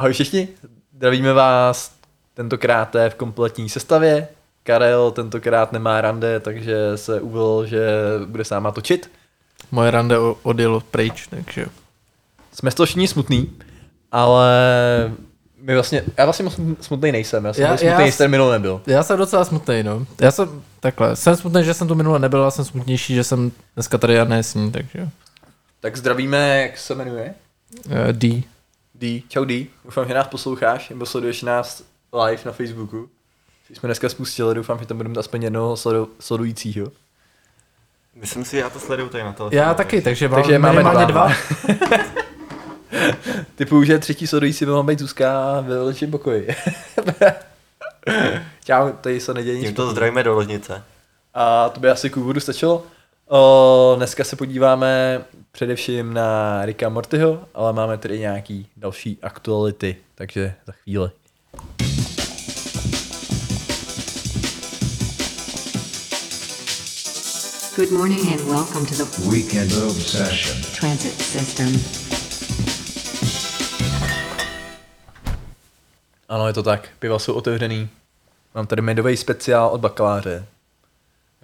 Ahoj všichni, zdravíme vás tentokrát v kompletní sestavě. Karel tentokrát nemá rande, takže se uvolil, že bude s náma točit. Moje rande odjelo pryč, takže Jsme všichni smutný, ale my vlastně, já vlastně moc smutný nejsem, já jsem Já- smutný, já- já... ten minul nebyl. já jsem docela smutný, no. Já jsem, takhle, jsem smutný, že jsem tu minule nebyl, a jsem smutnější, že jsem dneska tady a ne s ní, takže Tak zdravíme, jak se jmenuje? uh, D. D. Čau D. Doufám, že nás posloucháš, nebo sleduješ nás live na Facebooku. Když jsme dneska spustili, doufám, že tam budeme aspoň jednoho sledu- sledujícího. Myslím si, já to sleduju tady na telefonu. Já taky, takže, mám Takže máme dva. dva. Typu, že třetí sledující by mohl být Zuzka ve velčím pokoji. Čau, tady se neděje nic. Tímto zdravíme do ložnice. A to by asi k úvodu stačilo. O, dneska se podíváme především na Ricka Mortyho, ale máme tady nějaký další aktuality, takže za chvíli. Good morning and welcome to the Weekend Obsession. transit system. Ano, je to tak. Piva jsou otevřený. Mám tady medový speciál od bakaláře.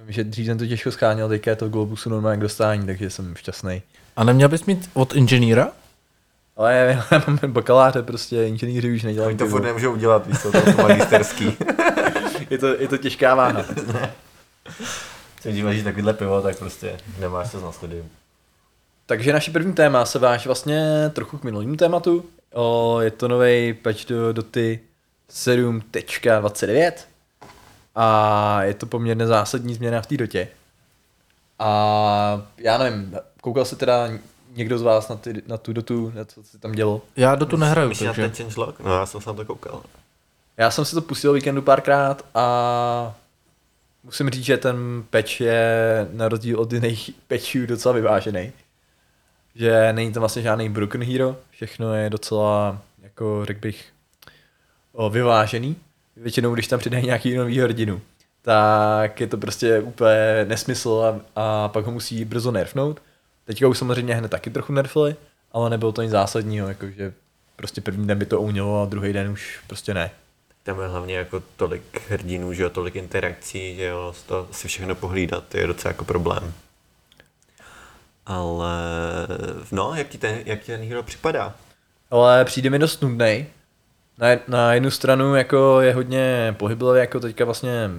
Vím, že dřív jsem to těžko scháněl, teďka je to v Globusu normálně k dostání, takže jsem šťastný. A neměl bys mít od inženýra? Ale já mám bakaláře, prostě inženýři už nedělají Oni to furt nemůžou udělat, víš co, to je to magisterský. Je to, je to těžká váha. Když díváš takovýhle pivo, tak prostě nemáš to na studium. Takže naše první téma se váže vlastně trochu k minulému tématu. O, je to nový patch do Doty 7.29 a je to poměrně zásadní změna v té dotě. A já nevím, koukal se teda někdo z vás na, ty, na tu dotu, na co se tam dělo? Já do tu nehraju, Myslíš na takže... ten changelog? No já jsem se na to koukal. Já jsem si to pustil o víkendu párkrát a musím říct, že ten patch je na rozdíl od jiných patchů docela vyvážený. Že není to vlastně žádný broken hero, všechno je docela, jako řekl bych, o, vyvážený. Většinou, když tam přidají nějaký nový hrdinu, tak je to prostě úplně nesmysl a, a pak ho musí brzo nerfnout. Teďka už samozřejmě hned taky trochu nerfli, ale nebylo to nic zásadního, jakože prostě první den by to umělo a druhý den už prostě ne. Tam je hlavně jako tolik hrdinů, že jo, tolik interakcí, že jo, toho si všechno pohlídat je docela jako problém. Ale no, jak ti ten, jak ti ten hero připadá? Ale přijde mi dost nudnej. Na, na jednu stranu jako je hodně pohyblivý, jako teďka vlastně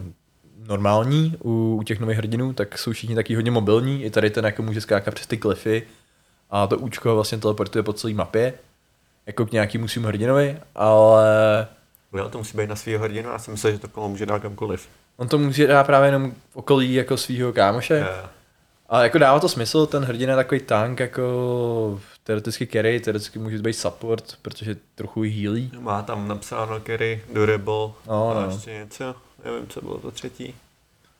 normální u, u těch nových hrdinů, tak jsou všichni taky hodně mobilní. I tady ten jako může skákat přes ty klify a to účko vlastně teleportuje po celé mapě, jako k nějakému svým hrdinovi, ale Jo, to musí být na svého hrdinu, já si myslím, že to komu může dát kamkoliv. on to může dát právě jenom v okolí jako svého kámoše. Jo. A jako dává to smysl, ten hrdina je takový tank, jako teoreticky carry, teoreticky může být support, protože trochu healí. Má tam napsáno carry, durable No, a no. ještě něco, nevím, co bylo to třetí.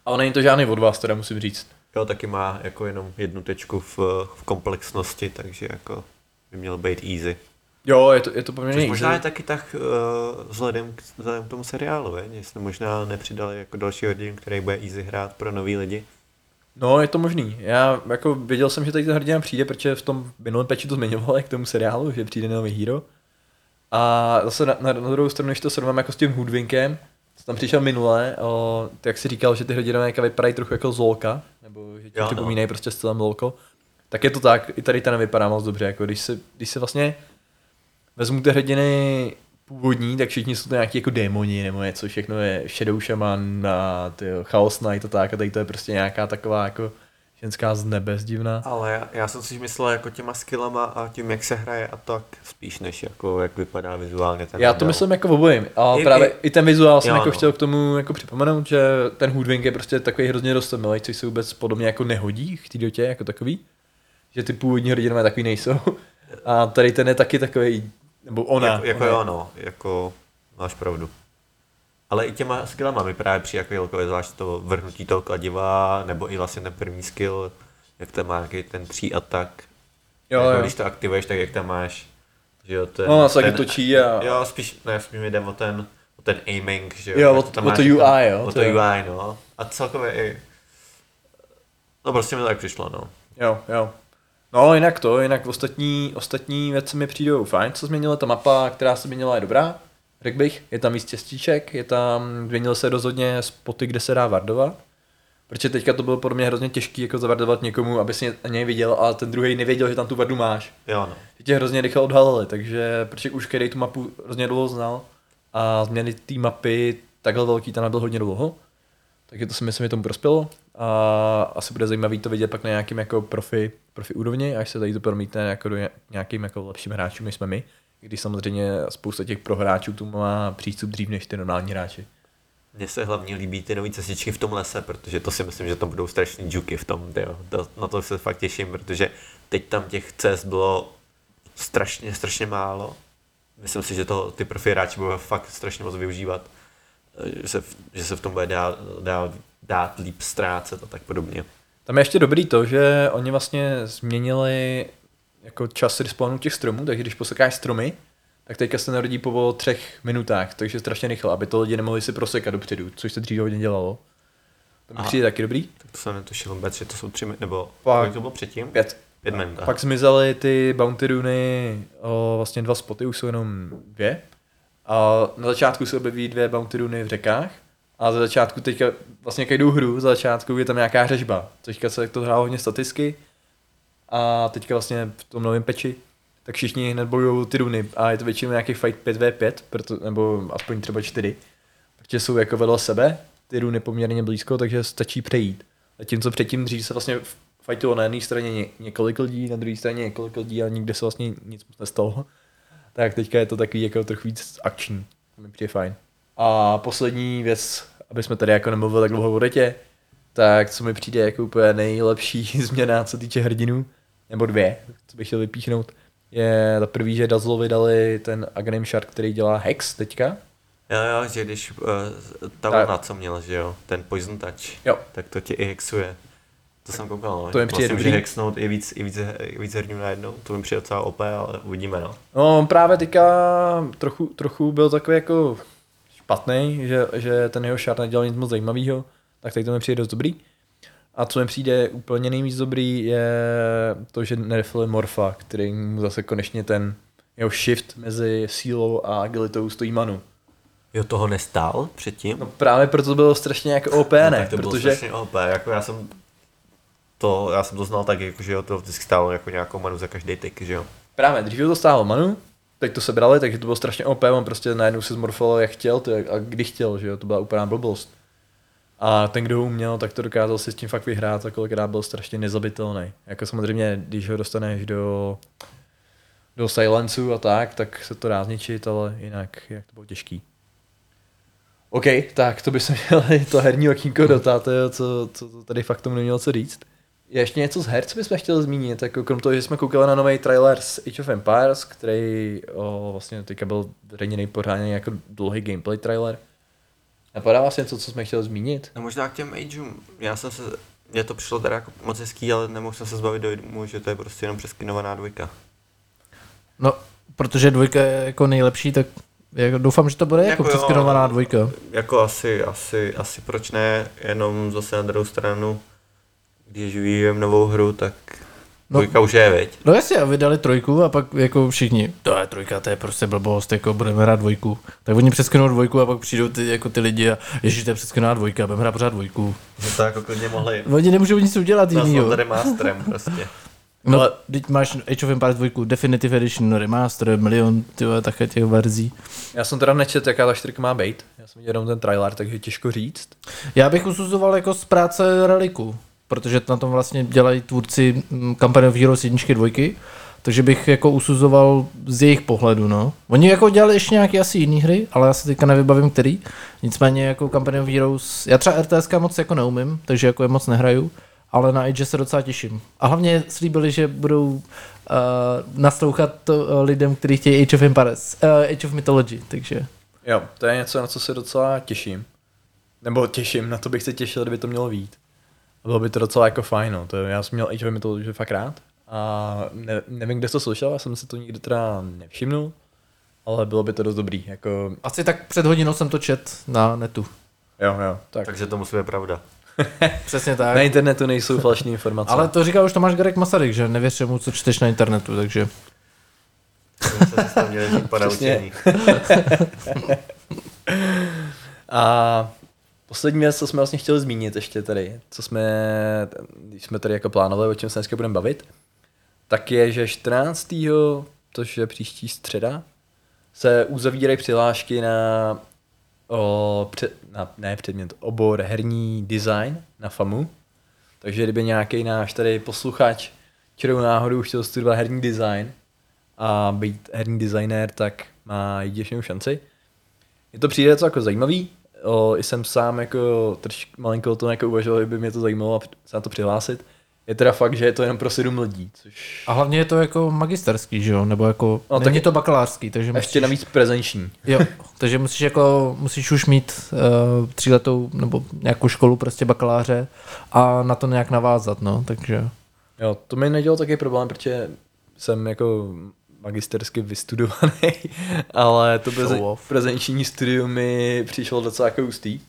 Ale není to žádný od vás, teda musím říct. Jo, taky má jako jenom jednu tečku v, v komplexnosti, takže jako by měl být easy. Jo, je to, je to poměrně Což možná je taky tak uh, vzhledem, k, vzhledem k tomu seriálu, veď? jestli možná nepřidali jako další hodin, který bude easy hrát pro nový lidi. No, je to možný. Já jako věděl jsem, že tady ten hrdina přijde, protože v tom minulém peči to zmiňovali k tomu seriálu, že přijde nový hero. A zase na, na, na druhou stranu, když to srovnám jako s tím Hoodwinkem, co tam přišel minule, o, tak jak si říkal, že ty hrdinové vypadají trochu jako Zolka, nebo že ti no. připomínají prostě stylem Zolko, tak je to tak, i tady ten vypadá moc dobře, jako když se, když se vlastně vezmu ty hrdiny původní, tak všichni jsou to nějaký jako démoni nebo něco, všechno je Shadow Shaman a ty Chaos Knight a tak a tady to je prostě nějaká taková jako ženská z nebes divná. Ale já, já jsem si myslel jako těma skillama a tím, jak se hraje a tak, spíš než jako jak vypadá vizuálně ten Já to model. myslím jako obojím. A I- právě i- i ten vizuál jsem jo, jako no. chtěl k tomu jako připomenout, že ten Hoodwink je prostě takový hrozně rostomilý, což se vůbec podobně jako nehodí v té dotě jako takový. Že ty původní hrdinové takový nejsou. A tady ten je taky takový, nebo ona. Jako, jako ona. jo, no, jako máš pravdu. Ale i těma skillama mi právě přijde jako jelko, zvlášť to vrhnutí toho kladiva, nebo i vlastně ten první skill, jak tam má nějaký ten tří atak. Jo, jako jo. Když to aktivuješ, tak jak tam máš, že jo, ten, No, se taky točí a... Jo, spíš, ne, spíš mi jde o ten, o ten aiming, že Jo, jak o- tam o to jako- UI, jo, O to to jo. UI, no. A celkově i, no prostě mi to tak přišlo, no. Jo, jo. No, jinak to, jinak ostatní, ostatní věci mi přijdou fajn, co změnila ta mapa, která se změnila, je dobrá. Řekl bych, je tam víc těstíček, je tam, změnil se rozhodně spoty, kde se dá vardovat. Protože teďka to bylo pro mě hrozně těžké jako zavardovat někomu, aby si ně- něj viděl, a ten druhý nevěděl, že tam tu vardu máš. Jo, no. Ty tě hrozně rychle odhalili, takže protože už který tu mapu hrozně dlouho znal a změny té mapy takhle velký tam nebyl hodně dlouho, takže to si myslím, že tomu prospělo a asi bude zajímavý to vidět pak na nějakým jako profi, profi úrovni, až se tady to promítne jako do ně- nějakým jako lepším hráčům, než jsme my, když samozřejmě spousta těch prohráčů tu má přístup dřív než ty normální hráči. Mně se hlavně líbí ty nové cestičky v tom lese, protože to si myslím, že to budou strašný džuky v tom, tyjo. To, na to se fakt těším, protože teď tam těch cest bylo strašně, strašně málo. Myslím si, že to ty profi hráči budou fakt strašně moc využívat, že se, že se v tom bude dát, dát, dát líp ztrácet a tak podobně. Tam je ještě dobrý to, že oni vlastně změnili jako čas respawnu těch stromů, takže když posekáš stromy, tak teďka se narodí po třech minutách, takže strašně rychle, aby to lidi nemohli si prosekat dopředu, což se dříve hodně dělalo. To mi přijde taky dobrý. Tak to jsem netušil vůbec, že to jsou tři nebo Pak- kolik to bylo předtím? Pět. Pět minut. Pak zmizely ty bounty runy, o, vlastně dva spoty, už jsou jenom dvě. A na začátku se objeví dvě bounty runy v řekách. A za začátku teďka, vlastně každou hru, za začátku je tam nějaká řežba. Teďka se to hrálo hodně staticky. A teďka vlastně v tom novém peči, tak všichni hned bojují ty runy. A je to většinou nějaký fight 5v5, proto, nebo aspoň třeba 4. Protože jsou jako vedle sebe, ty runy poměrně blízko, takže stačí přejít. Zatímco předtím dřív se vlastně fajtilo na jedné straně ně, několik lidí, na druhé straně několik lidí a nikde se vlastně nic nestalo. Tak teďka je to takový jako trochu víc akční. To mi přijde fajn. A poslední věc, aby jsme tady jako nemluvili tak dlouho o detě, tak co mi přijde jako úplně nejlepší změna, co týče hrdinů, nebo dvě, co bych chtěl vypíchnout, je za prvý, že Dazzlovi dali ten Aghanim Shark, který dělá Hex teďka. Jo, jo, že když uh, ta vlna, co měl, že jo, ten poison touch, Jo. tak to tě i hexuje. To jsem koukal, no. To mi přijde vlastně dobrý. může hexnout i víc, i víc, i víc herňů najednou, to mi přijde docela OP, ale uvidíme, no. No, právě teďka trochu, trochu byl takový jako špatný, že, že ten jeho šár nedělal nic moc zajímavého, tak teď to mi přijde dost dobrý. A co mi přijde úplně nejvíc dobrý, je to, že nerfili Morfa, který mu zase konečně ten jeho shift mezi sílou a agilitou stojí manu. Jo, toho nestál předtím? No právě proto to bylo strašně jako OP, no, ne? tak to bylo protože strašně OP, jako já jsem to, já jsem to znal tak, jako, že jo, to vždycky stálo jako nějakou manu za každý tyk, že jo. právě dříve to stálo manu, teď to sebrali, takže to bylo strašně OP, on prostě najednou se zmorfoval jak chtěl to, a kdy chtěl, že jo, to byla úplná blbost. A ten, kdo ho uměl, tak to dokázal si s tím fakt vyhrát a kolikrát byl strašně nezabitelný. Jako samozřejmě, když ho dostaneš do, do silenceu a tak, tak se to dá zničit, ale jinak, jak to bylo těžký. OK, tak to by se měli to herní okýnko dotat, jo, co, co to tady fakt tomu nemělo co říct. Je ještě něco z her, co bychom chtěli zmínit, jako krom toho, že jsme koukali na nový trailer z Age of Empires, který o, vlastně teďka byl zřejmě pořádně jako dlouhý gameplay trailer. Napadá vás něco, co jsme chtěli zmínit? No možná k těm ageům, já jsem se, mně to přišlo teda jako moc hezký, ale nemohl jsem se zbavit dojmu, že to je prostě jenom přeskinovaná dvojka. No, protože dvojka je jako nejlepší, tak jako doufám, že to bude jako, Jako jako jo, no. dvojka. Jako asi, asi, asi proč ne, jenom zase na druhou stranu, když vyvíjeme novou hru, tak No. dvojka už je, veď. No jasně, a vydali trojku a pak jako všichni, to je trojka, to je prostě blbost, jako budeme hrát dvojku. Tak oni přeskenou dvojku a pak přijdou ty, jako ty lidi a ježiš, to je přeskenová dvojka, budeme hrát pořád dvojku. No to jako klidně mohli Oni nemůžou nic udělat jinýho. remasterem prostě. No, Ale- teď máš Age of Empires 2 Definitive Edition Remaster, milion tyhle, také těch verzí. Já jsem teda nečet, jaká ta čtyřka má být. Já jsem viděl jenom ten trailer, takže těžko říct. Já bych usuzoval jako z práce Reliku, protože na tom vlastně dělají tvůrci mm, Company of Heroes 1 2, takže bych jako usuzoval z jejich pohledu, no. Oni jako dělali ještě nějaké asi jiné hry, ale já se teďka nevybavím který. Nicméně jako Company of Heroes, já třeba RTSK moc jako neumím, takže jako je moc nehraju, ale na Age se docela těším. A hlavně slíbili, že budou uh, naslouchat to, uh, lidem, kteří chtějí Age of Empires, uh, Age of Mythology, takže Jo, to je něco, na co se docela těším. Nebo těším, na to bych se těšil, kdyby to mělo být. Bylo by to docela jako fajn, no. To, já jsem měl Age of Mythology fakt rád. A ne, nevím, kde jsi to slyšel, já jsem si to nikdy teda nevšimnul. Ale bylo by to dost dobrý, jako asi tak před hodinou jsem to čet na netu. jo, jo, tak. Takže to musí být pravda. Přesně tak. Na internetu nejsou falešné informace. Ale to říká už Tomáš Garek Masaryk, že nevěř mu, co čteš na internetu, takže... Přesně. A poslední věc, co jsme vlastně chtěli zmínit ještě tady, co jsme, když jsme tady jako plánovali, o čem se dneska budeme bavit, tak je, že 14. což je příští středa, se uzavírají přihlášky na, o, před, na ne předmět, obor herní design na FAMu. Takže kdyby nějaký náš tady posluchač čirou náhodou chtěl studovat herní design a být herní designér, tak má jedinečnou šanci. Je to přijde něco jako zajímavý, o, i jsem sám jako troš, malinko o tom jako uvažoval, by mě to zajímalo a se na to přihlásit. Je teda fakt, že je to jenom pro sedm lidí, což A hlavně je to jako magisterský, že jo? Nebo jako, No, tak není je- to bakalářský, takže a musíš, ještě navíc prezenční. Jo, takže musíš jako, musíš už mít uh, tříletou nebo nějakou školu prostě bakaláře a na to nějak navázat, no, takže... Jo, to mi nedělalo taky problém, protože jsem jako magistersky vystudovaný, ale to prezen, prezenční studium mi přišlo docela jako ústý.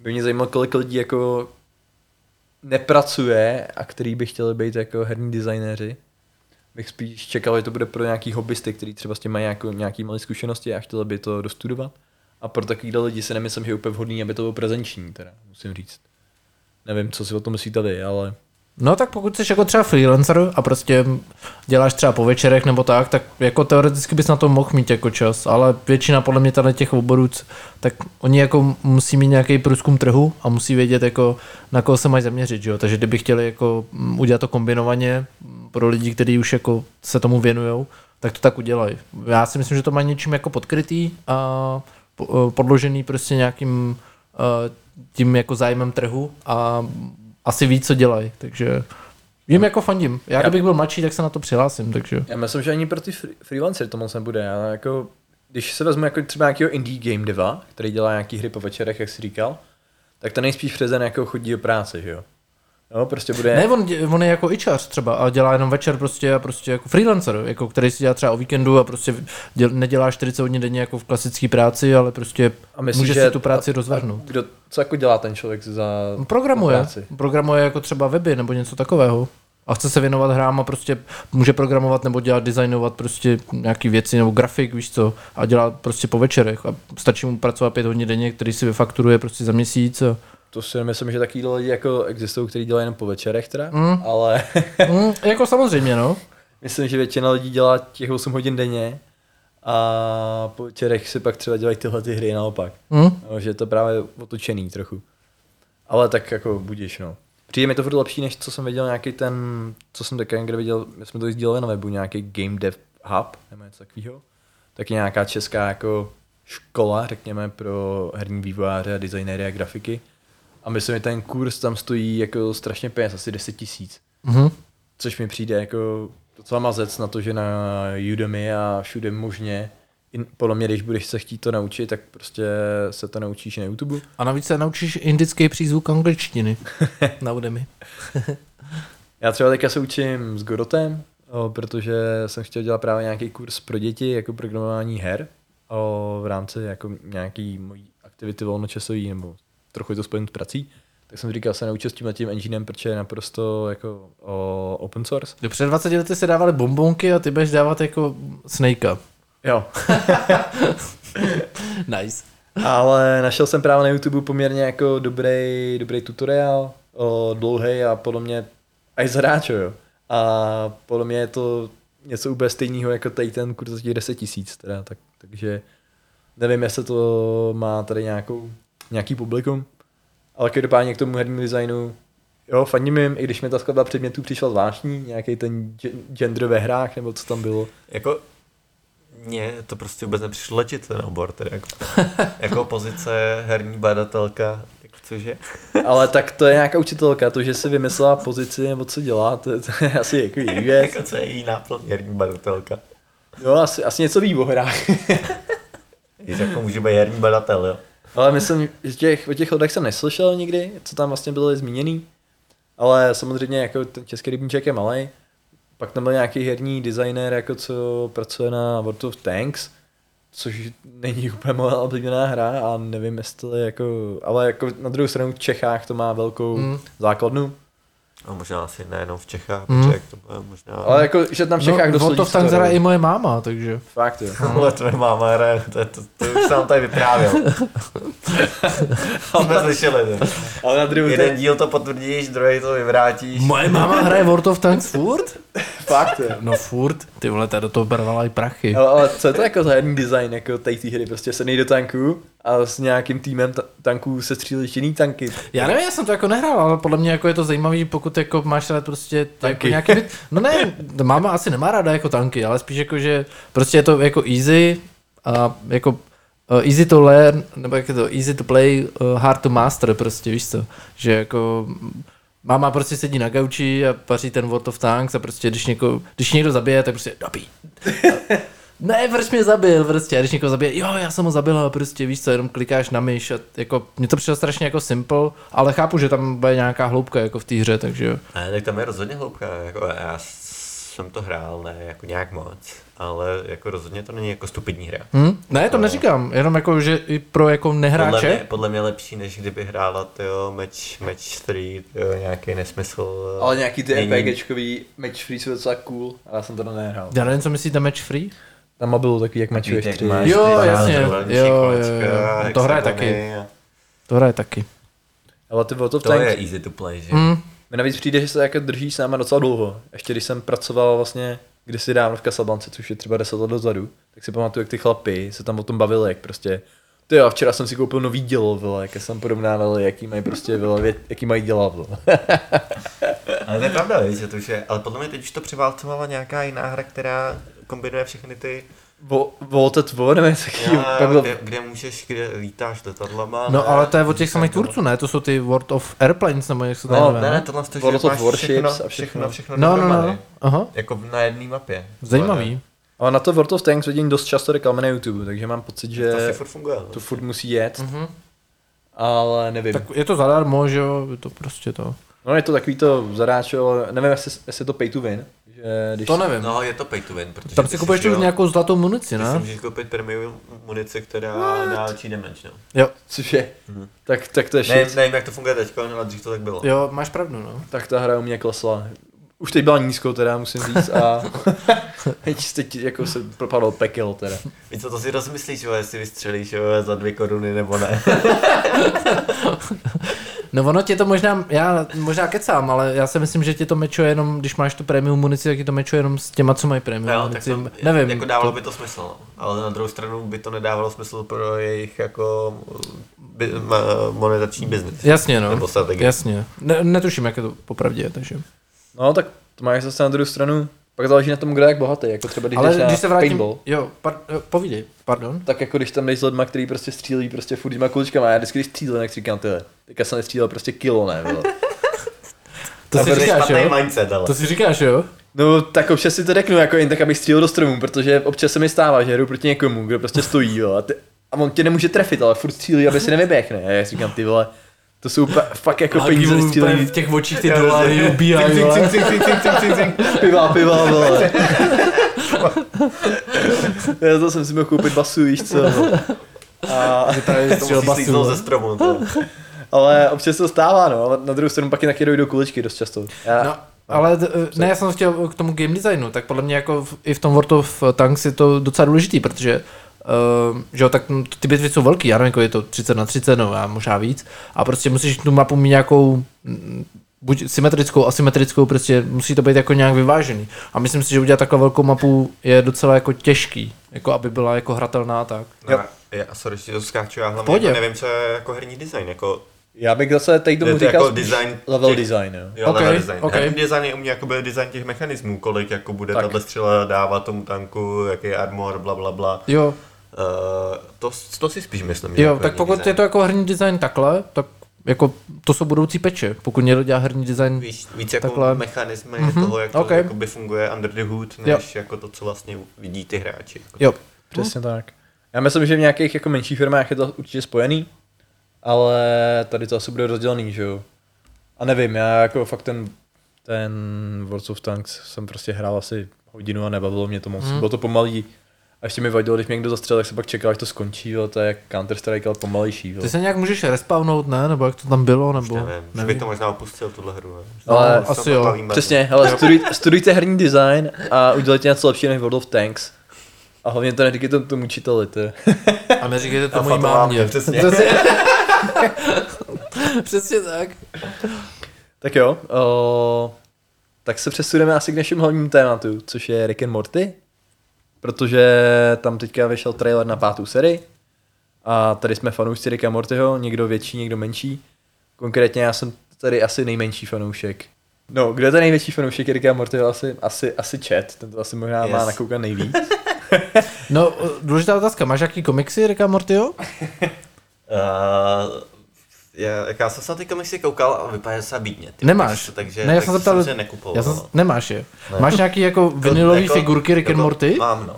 By mě zajímalo, kolik lidí jako nepracuje a který by chtěli být jako herní designéři. Bych spíš čekal, že to bude pro nějaký hobbysty, kteří třeba s tím mají jako nějaký malé zkušenosti a chtěli by to dostudovat. A pro takovýhle lidi si nemyslím, že je úplně vhodný, aby to bylo prezenční, teda, musím říct. Nevím, co si o tom myslíte vy, ale... No tak pokud jsi jako třeba freelancer a prostě děláš třeba po večerech nebo tak, tak jako teoreticky bys na to mohl mít jako čas, ale většina podle mě tady těch oborů, tak oni jako musí mít nějaký průzkum trhu a musí vědět jako na koho se mají zaměřit, že jo? takže kdyby chtěli jako mm, udělat to kombinovaně pro lidi, kteří už jako se tomu věnují, tak to tak udělají. Já si myslím, že to má něčím jako podkrytý a po- podložený prostě nějakým eh, tím jako zájmem trhu a asi ví, co dělají, takže jim jako fandím. Já kdybych byl mladší, tak se na to přihlásím, takže... Já myslím, že ani pro ty free- freelancery to moc nebude, ale jako, když se vezmu jako třeba nějakého indie game deva, který dělá nějaký hry po večerech, jak jsi říkal, tak ten nejspíš přes den jako chodí do práce, že jo? No, prostě bude... Ne, on, on je jako ičař třeba a dělá jenom večer prostě a prostě jako freelancer, jako který si dělá třeba o víkendu a prostě děl, nedělá 40 hodin denně jako v klasické práci, ale prostě a myslím, může že si tu práci a, rozvrhnout. a kdo, co jako dělá ten člověk za Programuje. za práci? Programuje jako třeba weby nebo něco takového. A chce se věnovat hrám a prostě může programovat nebo dělat, designovat prostě nějaký věci nebo grafik, víš co, a dělá prostě po večerech a stačí mu pracovat pět hodin denně, který si vyfakturuje prostě za měsíc a To si myslím, že takovýhle lidi jako existují, kteří dělají jenom po večerech teda, Mm. ale mm, jako samozřejmě, no. myslím, že většina lidí dělá těch 8 hodin denně a po večerech si pak třeba dělají tyhle ty hry naopak. Mm. No, že je to právě otočený trochu. Ale tak jako budíš, no. Přijde mi to furt lepší, než co jsem viděl nějaký ten, co jsem taky někde viděl, my jsme to sdíleli na webu, nějaký Game Dev Hub, nebo něco takového. Taky nějaká česká jako škola, řekněme, pro herní vývojáře a designéry a grafiky. A myslím, že ten kurz tam stojí jako strašně peněz, asi 10 tisíc. Mhm. Což mi přijde jako docela mazec na to, že na Udemy a všude možně, in, podle mě, když budeš se chtít to naučit, tak prostě se to naučíš na YouTube. A navíc se naučíš indický přízvuk angličtiny na Udemy. Já třeba teďka se učím s Gorotem, o, protože jsem chtěl dělat právě nějaký kurz pro děti, jako programování her, o, v rámci jako nějaký mojí aktivity volnočasový, nebo trochu je to spojen s prací. Tak jsem říkal, se naučil s tím enginem, protože je naprosto jako o, open source. Jo, Před 20 lety se dávaly bombonky a ty budeš dávat jako Snakea. Jo, Nice. Ale našel jsem právě na YouTube poměrně jako dobrý, dobrý tutoriál, o, dlouhý a podle mě až zhráčo, jo. A podle mě je to něco úplně stejného jako tady ten kurz za těch 10 tisíc, teda, tak, takže nevím, jestli to má tady nějakou, nějaký publikum, ale každopádně k tomu hernímu designu, jo, fandím jim, i když mi ta skladba předmětů přišla zvláštní, nějaký ten ge- gender ve hrách, nebo co tam bylo. Jako, mně to prostě vůbec nepřišlo ležit ten obor, tedy jako, jako pozice herní badatelka, jako cože? Ale tak to je nějaká učitelka, to, že si vymyslela pozici nebo co dělá, to, to je asi jako její věc. Jako co je její náplň herní badatelka? Jo, asi, asi něco ví o hrách. Když jako může být herní badatel, jo. Ale myslím, že těch, o těch lidech jsem neslyšel nikdy, co tam vlastně bylo zmíněný. Ale samozřejmě jako ten český rybníček je malý. Pak tam byl nějaký herní designer, jako co pracuje na World of Tanks, což není úplně moje oblíbená hra a nevím, jestli jako, ale jako na druhou stranu v Čechách to má velkou Mm. základnu, A možná asi nejenom v Čechách, Hmm. protože jak to bude možná... ale jako, že tam v Čechách no, dost to hraje. i moje máma, takže. Fakt jo. Ale to nemáme hraje, to, to, to, už jsem tady vyprávěl. Jsme slyšeli. ne? Ale na Jeden díl to potvrdíš, druhý to vyvrátíš. Moje máma hraje World of Tanks furt? fakt jo. No furt, ty vole, ta do toho brvala i prachy. Ale, ale co je to jako za herní design, jako tady té hry, prostě sednej do tanku a s nějakým týmem ta- tanků se střílíš jiný tanky. Já nevím, já jsem to jako nehrál, ale podle mě jako je to zajímavý, pokud jako máš rád prostě jako Tanky. nějaký byt. No ne, máma asi nemá ráda jako tanky, ale spíš jako, že prostě je to jako easy a jako uh, easy to learn, nebo jak je to, easy to play, uh, hard to master prostě, víš co, že jako máma prostě sedí na gauči a paří ten World of Tanks a prostě když, něko, když někdo zabije, tak prostě dobí. Ne, proč mě zabil, prostě, a když někoho zabije, jo, já jsem ho zabil, a prostě víš co, jenom klikáš na myš a jako, mně to přišlo strašně jako simple, ale chápu, že tam bude nějaká hloubka jako v té hře, takže jo. Ne, tak tam je rozhodně hloubka, jako já jsem to hrál, ne jako nějak moc, ale jako rozhodně to není jako stupidní hra. Hm? Ne, to neříkám, jenom jako, že i pro jako Podle nehráče. mě, podle mě lepší, než kdyby hrála tyjo, match, match 3, tyjo, nějaký nesmysl. Ale nějaký ty Není- RPGčkový match free jsou docela cool, ale já jsem to nehrál. Já nevím, co myslíte match free? Na mobilu takový, jak matchuješ tři. máš Jo, ty jasně, jo, jo, jo. To hraje hexagony a- To hraje taky. Ale ty World of To je easy to play, že? Hm. mi navíc přijde, že se jako drží s náma docela dlouho. Ještě když jsem pracoval vlastně kdysi dávno v Casablance, což je třeba 10 let dozadu, tak si pamatuju, jak ty chlapy se tam o tom bavili, jak prostě ty jo, včera jsem si koupil nový dělo, vole, jak jsem porovnával, jaký mají prostě, vole, jaký mají děla, vole. Ale to je pravda, víš, že to už je, ale podle mě teď už to převálcovala nějaká jiná hra, která kombinuje všechny ty, Vo- Volted War, nevím, jaký, já, byl, kde, kde, můžeš, kde lítáš letadlama. No ne? ale to je od těch samých tvůrců, ne? To jsou ty World of Airplanes, nebo jak se to No, jmenuje, Ne, ne, tohle to, World of Warships všechno, a všechno. všechno, všechno No, no, no. Aha, Jako na jedné mapě. zajímavý. ale na to World of Tanks vidím dost často reklamy na YouTube, takže mám pocit, Že... To furt funguje. to furt musí jet, Mhm. ale nevím. Tak je to zadarmo, že jo, je to prostě to. No je to takový to zadáčo, nevím, jestli, jestli je to pay to win. Že když To nevím. No, je to pay to win, protože Tam si kupuješ jo, nějakou zlatou munici, Ty si ne? můžeš koupit premium munici, která dá lepší damage, no. Jo, Což je, Mhm. tak, tak to je Ne, shit. nevím, jak to funguje teď, ale dřív to tak bylo. jo, máš pravdu, no. Tak ta hra u mě klesla. Už teď byla nízko teda, musím říct, a teď, teď jako se propadl pekel teda. Víš co, to si rozmyslíš, jo, jestli vystřelíš jo, za dvě koruny nebo ne. No ono tě to možná, já možná kecám, ale já si myslím, že tě to mečuje jenom, když máš tu premium munici, tak ti to mečuje jenom s těma, co mají premium jo, tak munici. to, Nevím. jako dávalo to, by to smysl, no. ale na druhou stranu by to nedávalo smysl pro jejich jako by, ma, monetační biznis. Jasně, no. Nebo strategie. Jasně. Ne, netuším, jak je to popravdě, takže. No tak to máš zase na druhou stranu, pak záleží na tom, kdo je jak bohatý, jako třeba když Ale jdeš na když se vrátím, paintball, jo, par, povídej, pardon. tak jako když tam jdeš s lidma, který prostě střílí prostě furt těma kuličkama, já vždycky když střílím, tak si říkám, tyhle, teďka jsem nestřílel prostě kilo, ne, vole. To To si říkáš, jo? mindset, ale. To si říkáš, jo? No, tak občas si to řeknu, jako jen tak, abych střílel do stromu, protože občas se mi stává, že jdu proti někomu, kdo prostě stojí, jo, a, ty, a on tě nemůže trefit, ale furt střílí, aby si nevyběhne. A já si říkám, ty vole, to jsou pa, fakt jako A peníze úplně střílení. v těch očích ty dolary cink. Piva, piva, vole. Já to jsem si mohl koupit basu, víš co. no. A, Tady To střel musí slíznout basu. ze stromu. To. ale občas se to stává, no, ale na druhou stranu pak i taky dojdu kuličky dost často. Já, No, ale d- ne, já jsem chtěl k tomu game designu, tak podle mě jako v, i v tom World of Tanks je to docela důležitý, protože Uh, že jo, tak ty bitvy jsou velký, já nevím, jako je to 30 na 30, no a možná víc. A prostě musíš tu mapu mít nějakou buď symetrickou, asymetrickou, prostě musí to být jako nějak vyvážený. A myslím si, že udělat takhle velkou mapu je docela jako těžký, jako aby byla jako hratelná tak. Jo. No, já, sorry, že to skáču, já hlavně Pohodě. jako nevím, co je jako herní design, jako, já bych zase teď tomu říkal jako design level těch- design, jo. Jo, Ok, okay, level design. ok. Okay. Herní design je u mě jako by design těch mechanismů, kolik jako bude Tak. tato střela dávat tomu tanku, jaký je armor, bla, bla, bla. Jo, to, to si spíš myslím. že jo, jako tak pokud design. je to jako herní design takhle, tak jako to jsou budoucí peče. Pokud někdo dělá herní design, Víš, víc jako Takhle. mechanismy Mhm, toho, jak to ok. jakoby funguje under the hood, než jako to, co vlastně vidí ty hráči. Jako. jo, Přesně tak. Já myslím, že v nějakých jako menších firmách je to určitě spojený, ale tady to asi bude rozdělený, že jo. A nevím, já jako fakt ten, ten World of Tanks jsem prostě hrál asi hodinu a nebavilo mě to moc. Hmm. Bylo to pomalý A ještě mi vadilo, když mě někdo zastřelil, tak se pak čekal, až to skončí, jo, to je jak Counter-Strike, ale pomalejší. Jo. Ty se nějak můžeš respawnout, ne? Nebo jak to tam bylo, nebo... Nevím, že by to možná opustil tuhle hru. Ne? Ale Se asi to jo. bavíme. Přesně, ale studuj, studujte herní design a udělejte něco lepšího než World of Tanks. A hlavně to neříkejte tomu učiteli, to. A neříkejte to A mojí mámě. přesně. Přesně. Přesně tak. Tak jo, o, tak se přesuneme asi k našemu hlavnímu tématu, což je Rick and Morty. Protože tam teďka vyšel trailer na pátou sérii. A tady jsme fanoušci Ricka Mortyho, někdo větší, někdo menší. Konkrétně já jsem tady asi nejmenší fanoušek. No, kdo je ten největší fanoušek Ricka Mortyho? Asi, asi, asi Chat, ten to asi možná yes. má nakoukat nejvíc. No, důležitá otázka. Máš jaký komiksy, Ricka Mortyho? Uh, já, jak já jsem se na ty komiksy koukal a vypadá se bídně. ty Nemáš. komiksy, Takže, Ne, já tak jsem se ptal- si je nekupoval. Já jsem, no. nemáš je. Ne. Máš nějaký jako vinilové figurky Rick and jako Morty? Mám, no.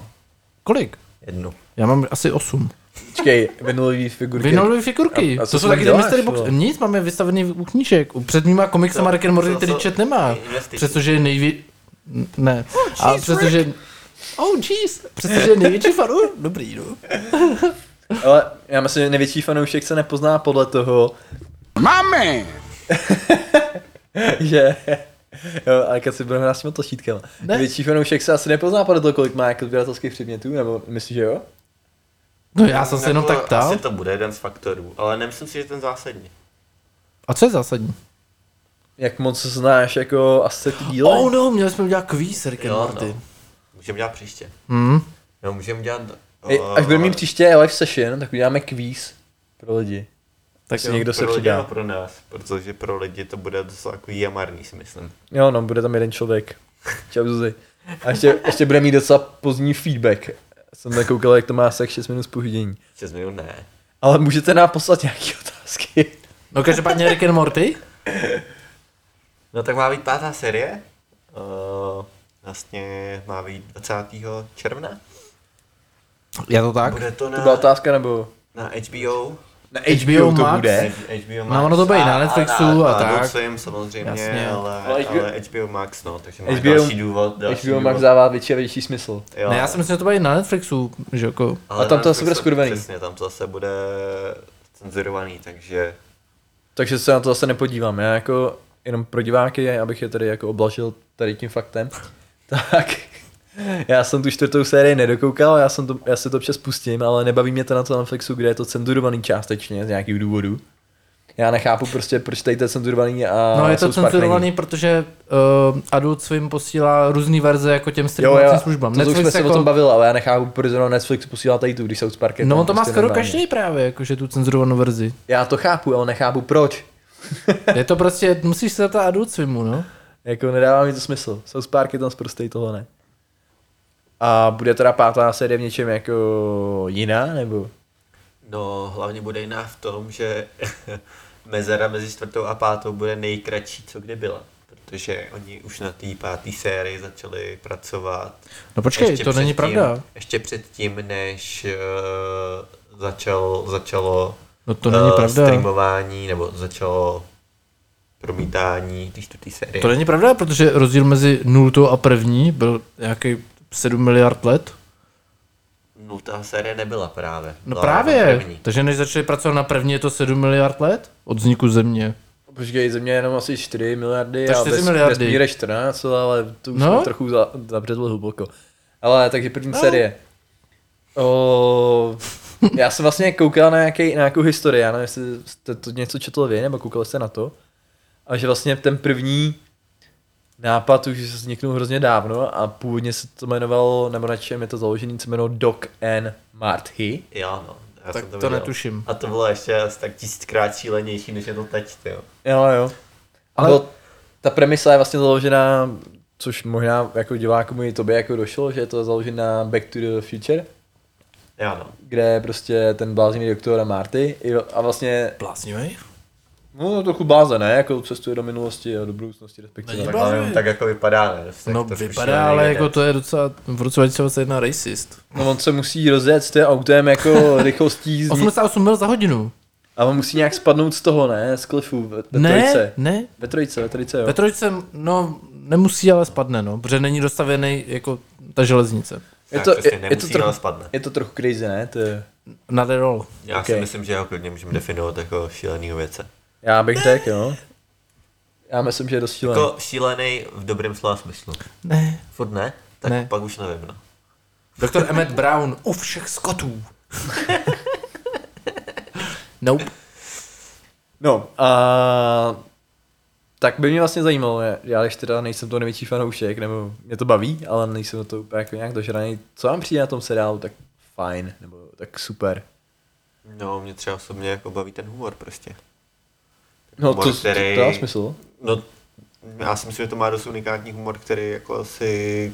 Kolik? Jednu. Já mám asi 8. Počkej, vinylový figurky. Vinilové figurky. A- a to jsou taky ty mystery box. vole? Nic, máme vystavený u knížek. U- Před mýma komiksama Co- Rick and Morty, který čet nemá. Přestože je nejvě... Ne. A přestože... Oh jeez, přestože je největší fan. Uh, dobrý, no. Ale já myslím, že největší fanoušek se nepozná podle toho, Mami! že... Jo, ale když si budeme hrát s těma tlačítkama. Ne. Největší fanoušek se asi nepozná podle toho, kolik má jako sběratelských předmětů, nebo myslíš, že jo? No já jsem se jenom Jako tak ptal. Asi to bude jeden z faktorů, ale nemyslím si, že ten zásadní. A co je zásadní? Jak moc znáš jako asi ty díly? Oh no, měli jsme udělat kvíz Rick and Morty. no. Můžeme dělat příště. Hmm. Jo, můžeme dělat... Ej, uh, Až budeme mít příště live session, tak uděláme kvíz pro lidi. Tak si někdo se pro lidi a přidá. pro nás, protože pro lidi to bude docela takový jamarný, si myslím. Jo, no, bude tam jeden člověk. Čau Zuzi. A ještě, ještě bude mít docela pozdní feedback. Jsem nekoukal, jak to má asi jak 6 minut spoždění. 6 minut ne. Ale můžete nám poslat nějaké otázky. No každopádně Rick and Morty. No tak má být pátá série. Uh, vlastně má být 20. června. Je to tak? Bude to To na, byla otázka, nebo? na HBO. Na HBO HBO, to Max? bude. HBO No, ono to bude i na Netflixu a na tak. Adult Swim samozřejmě, Jasně. ale, Ale HBO ale HBO Max, no, takže má HBO další důvod. Další HBO Max důvod. dává větší a větší smysl. Jo. Ne, já si myslím, že to bude i na Netflixu, že jako... Ale A tam na to zase bude skurvený. Přesně, tam to zase bude cenzurovaný, takže Takže se na to zase nepodívám. Já jako jenom pro diváky, abych je tady jako oblažil tady tím faktem, tak já jsem tu čtvrtou sérii nedokoukal, já, jsem to, já si to občas pustím, ale nebaví mě to na to Netflixu, kde je to cenzurovaný částečně z nějakých důvodů. Já nechápu prostě, proč tady to je cenzurovaný a No je to cenzurovaný, protože uh, Adult Swim posílá různé verze jako těm Jo, streamovacím jo, službám. to, to už jsme Netflix se o tom bavili, ale já nechápu, proč zrovna Netflix posílá tady tu, když South Park je No on to má prostě skoro normálně. každý právě, jakože tu cenzurovanou verzi. Já to chápu, ale nechápu proč. Je to prostě, musíš se zeptat Adult Swimu, no. Jako nedává mi to smysl. South Park je tam zprostej tohle ne. A bude teda pátá série v něčem jako jiná, nebo? no hlavně bude jiná v tom, že mezera mezi čtvrtou a pátou bude nejkratší, co kdy byla. Protože oni už na té páté sérii začali pracovat. No počkej, Ještě to není předtím- pravda. Ještě předtím, než uh, začal, začalo No to není eh, pravda. streamování, nebo začalo promítání té čtvrté série. To není pravda, protože rozdíl mezi nultou a první byl nějaký 7 miliard let. Nultá série nebyla právě. No Byla právě, první. takže než začali pracovat na první, je to 7 miliard let od vzniku země. Počkej, země je jenom asi 4 miliardy To je a 4 bez, miliardy. vesmír je 14, ale to už No. no? jsme trochu za, zabředli hluboko. Ale takže první No. no. série. O, já jsem vlastně koukal na, nějaký, na nějakou historii, já nevím, jestli jste to něco četl vy, nebo koukali jste na to. A že vlastně ten první nápad už vzniknul hrozně dávno a původně se to jmenovalo, nebo na čem je to založený, se jmenovalo Doc and Marty. Jo, no. Já Tak jsem to viděl. netuším. A to bylo ještě asi tak tisíckrát šílenější, než je to teď, jo. Jo, jo. Ale- Ale ta premisa je vlastně založená, což možná jako divákům i tobě jako došlo, že je to založené na Back to the Future, Jo, no. kde je prostě ten bláznivý doktor a Marty a vlastně, Bláznivý? No trochu bláze, ne, jako cestuje do minulosti a do budoucnosti respektive. Tak, ale tak jako vypadá, ne? Tak No trošku vypadá, šílený ale jako to je docela v roce 2021 racist. No on se musí rozjet s tím autem jako rychlostí z 88 mil za hodinu. a on musí nějak spadnout z toho, ne, z klifu ve, ve Ne, trojce. ne. Ve trojce, ve trojce, jo. Ve trojce, no, nemusí, ale spadne, no, protože není dostavěný jako ta železnice. Je to, přesně je, je, to trochu, spadne. je to trochu crazy, ne? To je, Not at all. Já Okay. si myslím, že ho klidně můžeme definovat jako šílenýho věce. Já bych řekl, jo. Já myslím, že je dost šílený. Jako šílený v dobrém slova smyslu. Ne. Furt ne? Tak Ne. pak už nevím, no. Doktor Emmett Brown u všech skotů. nope. No, a tak by mě vlastně zajímalo, já- já když teda nejsem to největší fanoušek, nebo mě to baví, ale nejsem to úplně jako nějak dožraný, co vám přijde na tom seriálu, tak fajn, nebo tak super. No, mě třeba osobně jako baví ten humor prostě. No Humor, to, to, který- to dá smysl. No, já si myslím, že to má dost unikátní humor, který jako asi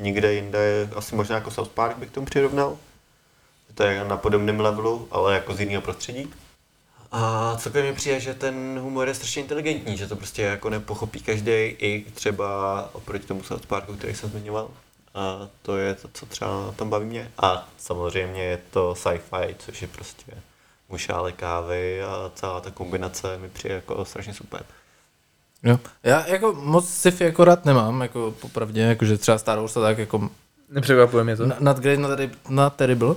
nikde jinde, asi možná jako South Park bych tomu přirovnal. To je na podobném levelu, ale jako z jiného prostředí. A celkově mi přijde, že ten humor je strašně inteligentní, že to prostě jako nepochopí každý, i třeba oproti tomu South Parku, který jsem zmiňoval. A to je to, co třeba tom baví mě. A samozřejmě je to sci-fi, což je prostě mušále kávy a celá ta kombinace mi přijde jako strašně super. Jo. Já jako moc sci-fi jako rád nemám, jako popravdě, jakože třeba Star Wars a tak jako Nepřekvapuje mě to. na- not great, not, terri- not terrible.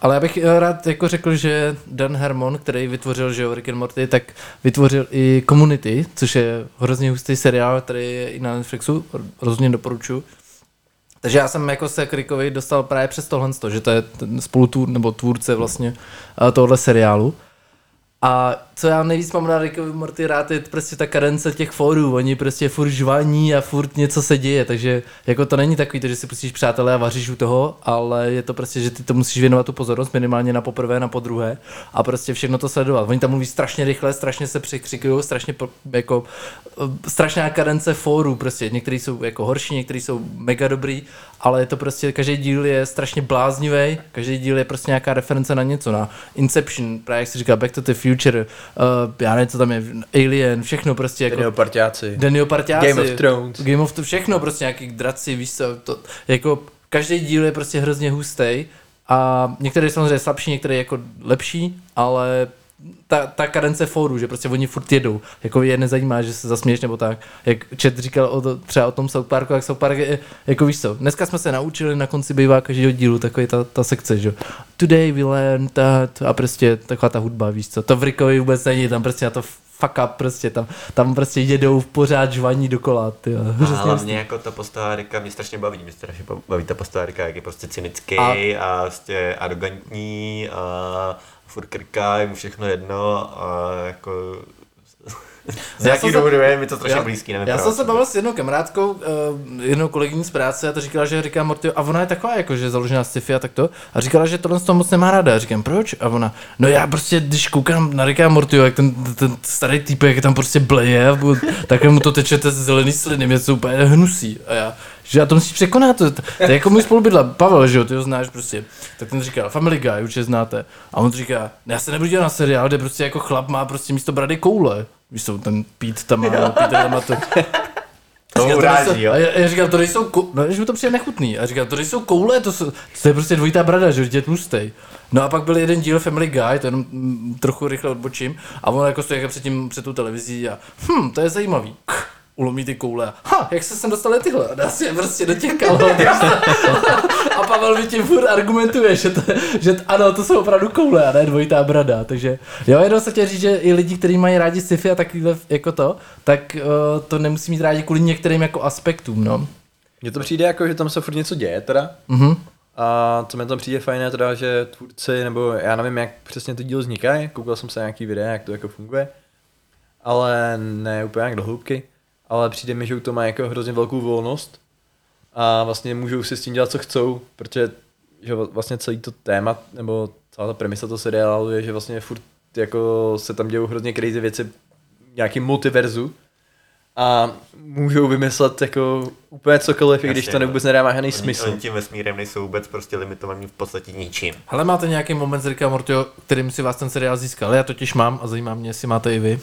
Ale já bych eh, rád jako řekl, že Dan Harmon, který vytvořil že jo, Rick and Morty, tak vytvořil i Community, což je hrozně hustý seriál, který je i na Netflixu, rozhodně doporučuji. Takže já jsem jako se k Rickovi dostal právě přes tohle, že to je ten spolutvůr, nebo tvůrce vlastně eh, tohohle seriálu. A co já nejvíc mám na Rickovi Morty rád je prostě ta kadence těch fórů, oni prostě furt žvaní a furt něco se děje, takže jako to není takový, to, že si pustíš přátelé a vaříš u toho, ale je to prostě, že ty to musíš věnovat tu pozornost minimálně na poprvé, na podruhé a prostě všechno to sledovat. Oni tam mluví strašně rychle, strašně se překřikují, strašně jako eh, strašná kadence fórů prostě, některý jsou jako horší, některý jsou mega dobrý, ale je to prostě, každý díl je strašně bláznivý, každý díl je prostě nějaká reference na něco, na Inception, právě jak si říká Back to the Future, uh, já nevím, co tam je, Alien, všechno prostě jako... Jako parťáci. Danny parťáci. Game of Thrones. Game of Thrones, všechno prostě nějaký draci, víš co, to, jako každý díl je prostě hrozně hustý a některý je samozřejmě slabší, některý je jako lepší, ale ta, ta kadence fóru, že prostě oni furt jedou, jako je nezajímá, že se zasměješ nebo tak, jak Chet říkal o to, třeba o tom South Parku, jak South Park je, jako víš co, dneska jsme se naučili, na konci bývá každého dílu takový ta, ta sekce, že jo. today we learn that a prostě taková ta hudba, víš co, to v Rickovi vůbec není, tam prostě na to fuck up, prostě tam, tam prostě jedou v pořád žvaní dokola, ty A hlavně jako ta postava Rika mě strašně baví, mě strašně baví ta postava Rika, jak je prostě cynický A- a, a prostě arrogantní a furt krká, je mu všechno jedno a jako z Já jaký jsem se- důvodu je mi to strašně já, blízký, nevím Já jsem se bavil s jednou kamarádkou, uh, jednou kolegyní z práce a to říkala, že říká Morty, a ona je taková, jako, že je založená sci-fi a tak to. A říkala, že tohle to moc nemá ráda. A říkám, proč? A ona, no já prostě, když koukám na Ricka Morty, jak ten, ten starý týpek tam prostě bleje, a bu- tak mu to teče ten zelený sliny, mě to úplně hnusí. A já, že já to musíš překonat. To, to, to je jako můj spolubydla, Pavel, že jo, ty ho znáš prostě. Tak ten říkal, Family Guy, určitě znáte. A on říká, já se nebudu dělat na seriál, kde prostě jako chlap má prostě místo brady koule. Víš co, ten Pete tam má, Peter tam má to, To Říkám, uráží, jo. A já, já říkám, to nejsou, kou... no, že mi to přijde nechutný. A říkám, to nejsou koule, to, jsou, to je prostě dvojitá brada, že je tlustej. No a pak byl jeden díl Family Guy, to jenom trochu rychle odbočím, a on jako stojí jako před, tím, před tou televizí a hm, to je zajímavý. Ulomí ty koule a ha, jak se sem dostali tyhle? A dá si je prostě do těch kalhot. a Pavel mi tím furt argumentuje, že, to, že t- ano, to jsou opravdu koule a ne dvojitá brada. Takže jo, jenom se chtěl říct, že i lidi, kteří mají rádi sci-fi a takovýhle jako to, tak uh, to nemusí mít rádi kvůli některým jako aspektům, no. Mně to přijde jako, že tam se furt něco děje teda. Mhm. A co mi tam přijde fajn je teda, že tvůrci, nebo já nevím, jak přesně ty díl vznikají, koukal jsem se na nějaký videa, jak to jako funguje, ale ne úplně jak do hloubky, ale přijde mi, že u to má jako hrozně velkou volnost a vlastně můžou si s tím dělat, co chcou, protože že vlastně celý to téma, nebo celá ta premisa toho seriálu je, že vlastně furt jako se tam dějou hrozně crazy věci v nějakým multiverzu a můžou vymyslet jako úplně cokoliv, i když to vůbec nedává žádný smysl. oni tím vesmírem nejsou vůbec prostě limitovaní v podstatě ničím. Ale máte nějaký moment z Ricka Mortyho, kterým si vás ten seriál získal? Já totiž mám a zajímá mě, jestli máte i vy.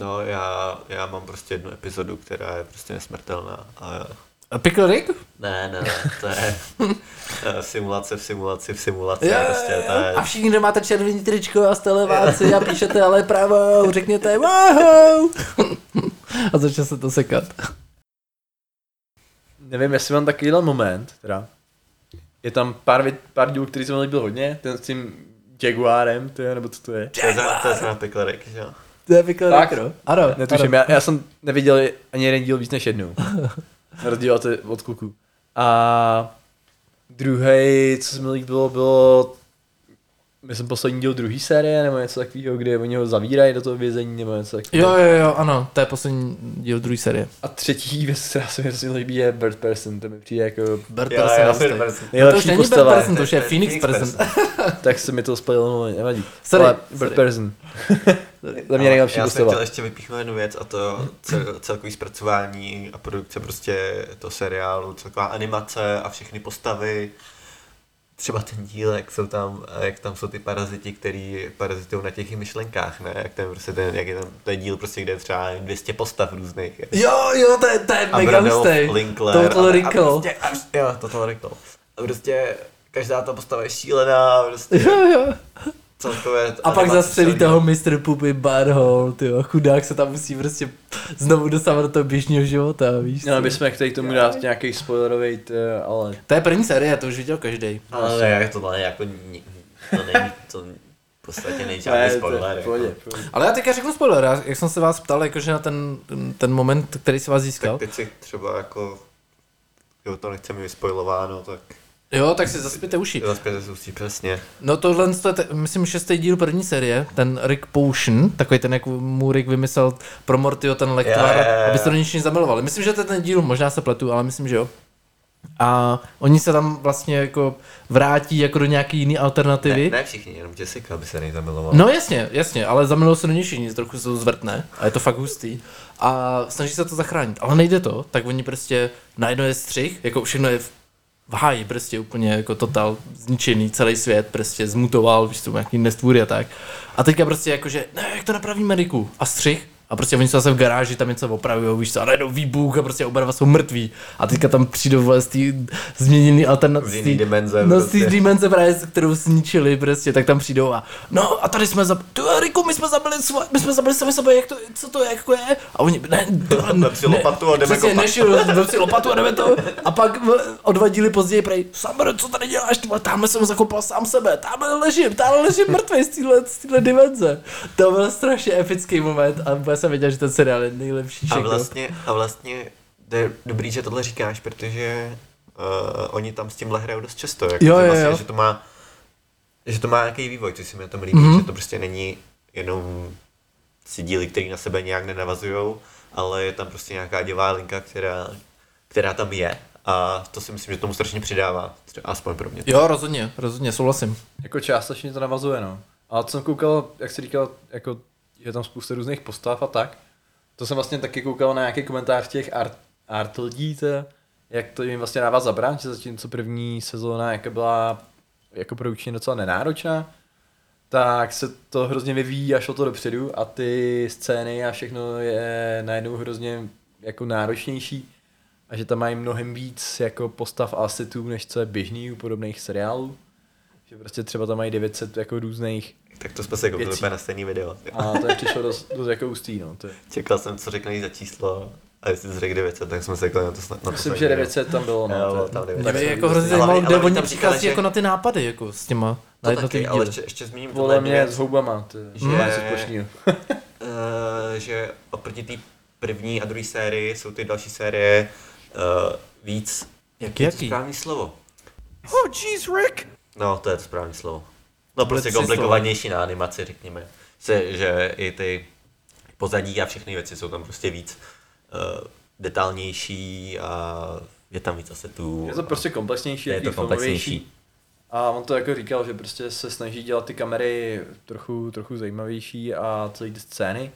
No, já, já mám prostě jednu epizodu, která je prostě nesmrtelná. A A Pickle Rick? ne, ne, ne, to je simulace v simulaci v simulaci. prostě, to je, A všichni, kdo máte červený tričko a jste leváci a píšete ale pravou, řekněte wow. a začne se to sekat. Nevím, jestli mám takovýhle moment, teda. je tam pár, vět, pár dílů, který se mi líbil hodně, ten s tím Jaguarem, to je, nebo co to je. To je za- to je za Picklerek, že jo? To je vyklad, Fakt? no. Ano, Netuším, ano. já, já jsem neviděl ani jeden díl víc než jednou. Na rozdíl od, od kluků. A druhý, co se mi líbilo, bylo myslím poslední díl druhé série, nebo něco takového, kde oni ho zavírají do toho vězení, nebo něco takového. Jo, jo, jo, ano, to je poslední díl druhé série. A třetí věc, která se mi hrozně líbí, je Bird Person, to mi přijde jako Bert Jo, Person, jo. Bird Person. No to už nejlepší postava. Person, to už je Phoenix Person. tak se mi to spojilo, no, nevadí. Sorry, Ale sorry. Bird Person. Za mě Ale nejlepší Já jsem postava. chtěl ještě vypíchnout jednu věc a to cel, celkový zpracování a produkce prostě toho seriálu, celková animace a všechny postavy. Třeba ten díl, jak jsou tam, jak tam jsou ty paraziti, který parazitují na těch myšlenkách, ne? Jak ten prostě ten, jak je tam, je díl prostě, kde je třeba 200 postav různých. Jo, jo, to je, to je mega hustý. Linkler. Total a, Recall. A prostě, a, jo, Total Recall. A prostě každá ta postava je šílená, prostě Jo, jo. Celkové A pak zastřelí celý. toho Mr. Puppy Barhole, ty chudák se tam musí prostě znovu dostávat do toho běžného života, víš Měli co? bychom k tomu dát nějaký spoilerový, ale To je první série, to už viděl každý. Ale ne, to ne, jako, to není, to v podstatě není žádný Ne, to je spoiler. Jako. pohodě, pohodě. Ale já teďka řeknu spoiler, já- jak jsem se vás ptal, jakože na ten, ten moment, který se vás získal. Tak teď si třeba jako, jo, to nechce mi vyspoilováno, tak Jo, tak si zaspěte uši. zase zůstí přesně. No tohle je, myslím, šestý díl první série, ten Rick Potion, takový ten, jak mu Rick vymyslel pro Mortyho ten lektvar, jo, jo. aby se do ničeho zamilovali. Myslím, že to je ten díl, možná se pletu, ale myslím, že jo. A oni se tam vlastně jako vrátí jako do nějaký jiný alternativy. Ne, ne všichni, jenom Jessica by se nejzamilovala. No jasně, jasně, ale zamilují se do něj všichni, trochu se to zvrtne a je to fakt hustý. A snaží se to zachránit, ale nejde to, tak oni prostě najednou je střih, jako všechno je v v háji, prostě úplně jako total zničený, celý svět prostě zmutoval, víš co, nějaký nestvůry a tak. A teďka prostě jakože, ne, jak to napravíme Riku? A střih, a prostě oni jsou zase v garáži, tam něco opravují, víš co, a najednou výbuch a prostě oba dva jsou mrtví. A teďka tam přijdou vole z té změněný Z alternativy. jiný dimenze. No z té prostě. dimenze právě, kterou zničili prostě, tak tam přijdou a no a tady jsme zabili, tu Riku, my jsme zabili svoje, my jsme zabili sami sebe, jak to, co to je, jako je? A oni, ne, Vem si lopatu a jdeme přesně, kopat. nešil, vem si lopatu a jdeme to. A pak v- o dva díly později prej, Samber, co tady děláš, ty vole, tamhle jsem zakopal sám sebe, tamhle ležím, tamhle ležím mrtvý z téhle, z dimenze. To byl strašně epický moment a jsem věděl, že ten seriál je nejlepší A všechno. vlastně, a vlastně to je dobrý, že tohle říkáš, protože uh, oni tam s tímhle hrajou dost často, jako, Jo, že, vlastně, jo. že to má že to má nějaký vývoj, což se mi na tom líbí, Mhm. mm-hmm. že to prostě není jenom si díly, které na sebe nějak nenavazují, ale je tam prostě nějaká děvá linka, která, která tam je a to si myslím, že tomu strašně přidává, třeba aspoň pro mě. Jo, rozhodně, rozhodně, souhlasím. Jako částečně to navazuje, no. A co jsem koukal, jak jsi říkal, jako je tam spousta různých postav a tak. To jsem vlastně taky koukal na nějaký komentář těch art, art lidí, to, jak to jim vlastně dává zabrat, že zatímco první sezóna jako byla jako pro učení docela nenáročná, tak se to hrozně vyvíjí a šlo to dopředu a ty scény a všechno je najednou hrozně jako náročnější a že tam mají mnohem víc jako postav a asetů, než co je běžný u podobných seriálů. Že prostě třeba tam mají 900 jako různých Tak to jsme se koupili Věcí. úplně na stejný video. a to je přišlo dost, dost jako ústý, no. To je. Čekal jsem, co řekne za číslo a jestli jsi řekl 900, tak jsme se řekli na to snad. Na to Myslím, že video. 900 tam bylo, no. Jo, tam 900. Mě by jsem jako hrozně zajímalo, ale kde oni přichází jako že- na ty nápady, jako s těma. Na To jednotlivý taky, ale ještě, ještě zmíním tohle mě věc, s houbama, to je. Že- Že... něco společného. eh, že oproti té první a druhé sérii jsou ty další série uh, víc, Jaký, je to jaký? správný slovo? Oh, jeez, Rick! No, to je to správné slovo. No prostě komplikovanější na animaci, řekněme. Se, že i ty pozadí a všechny věci jsou tam prostě víc uh, detailnější a je tam víc asetů. Je to prostě komplexnější, je to komplexnější. A on to jako říkal, že prostě se snaží dělat ty kamery trochu, trochu zajímavější a celý ty scény.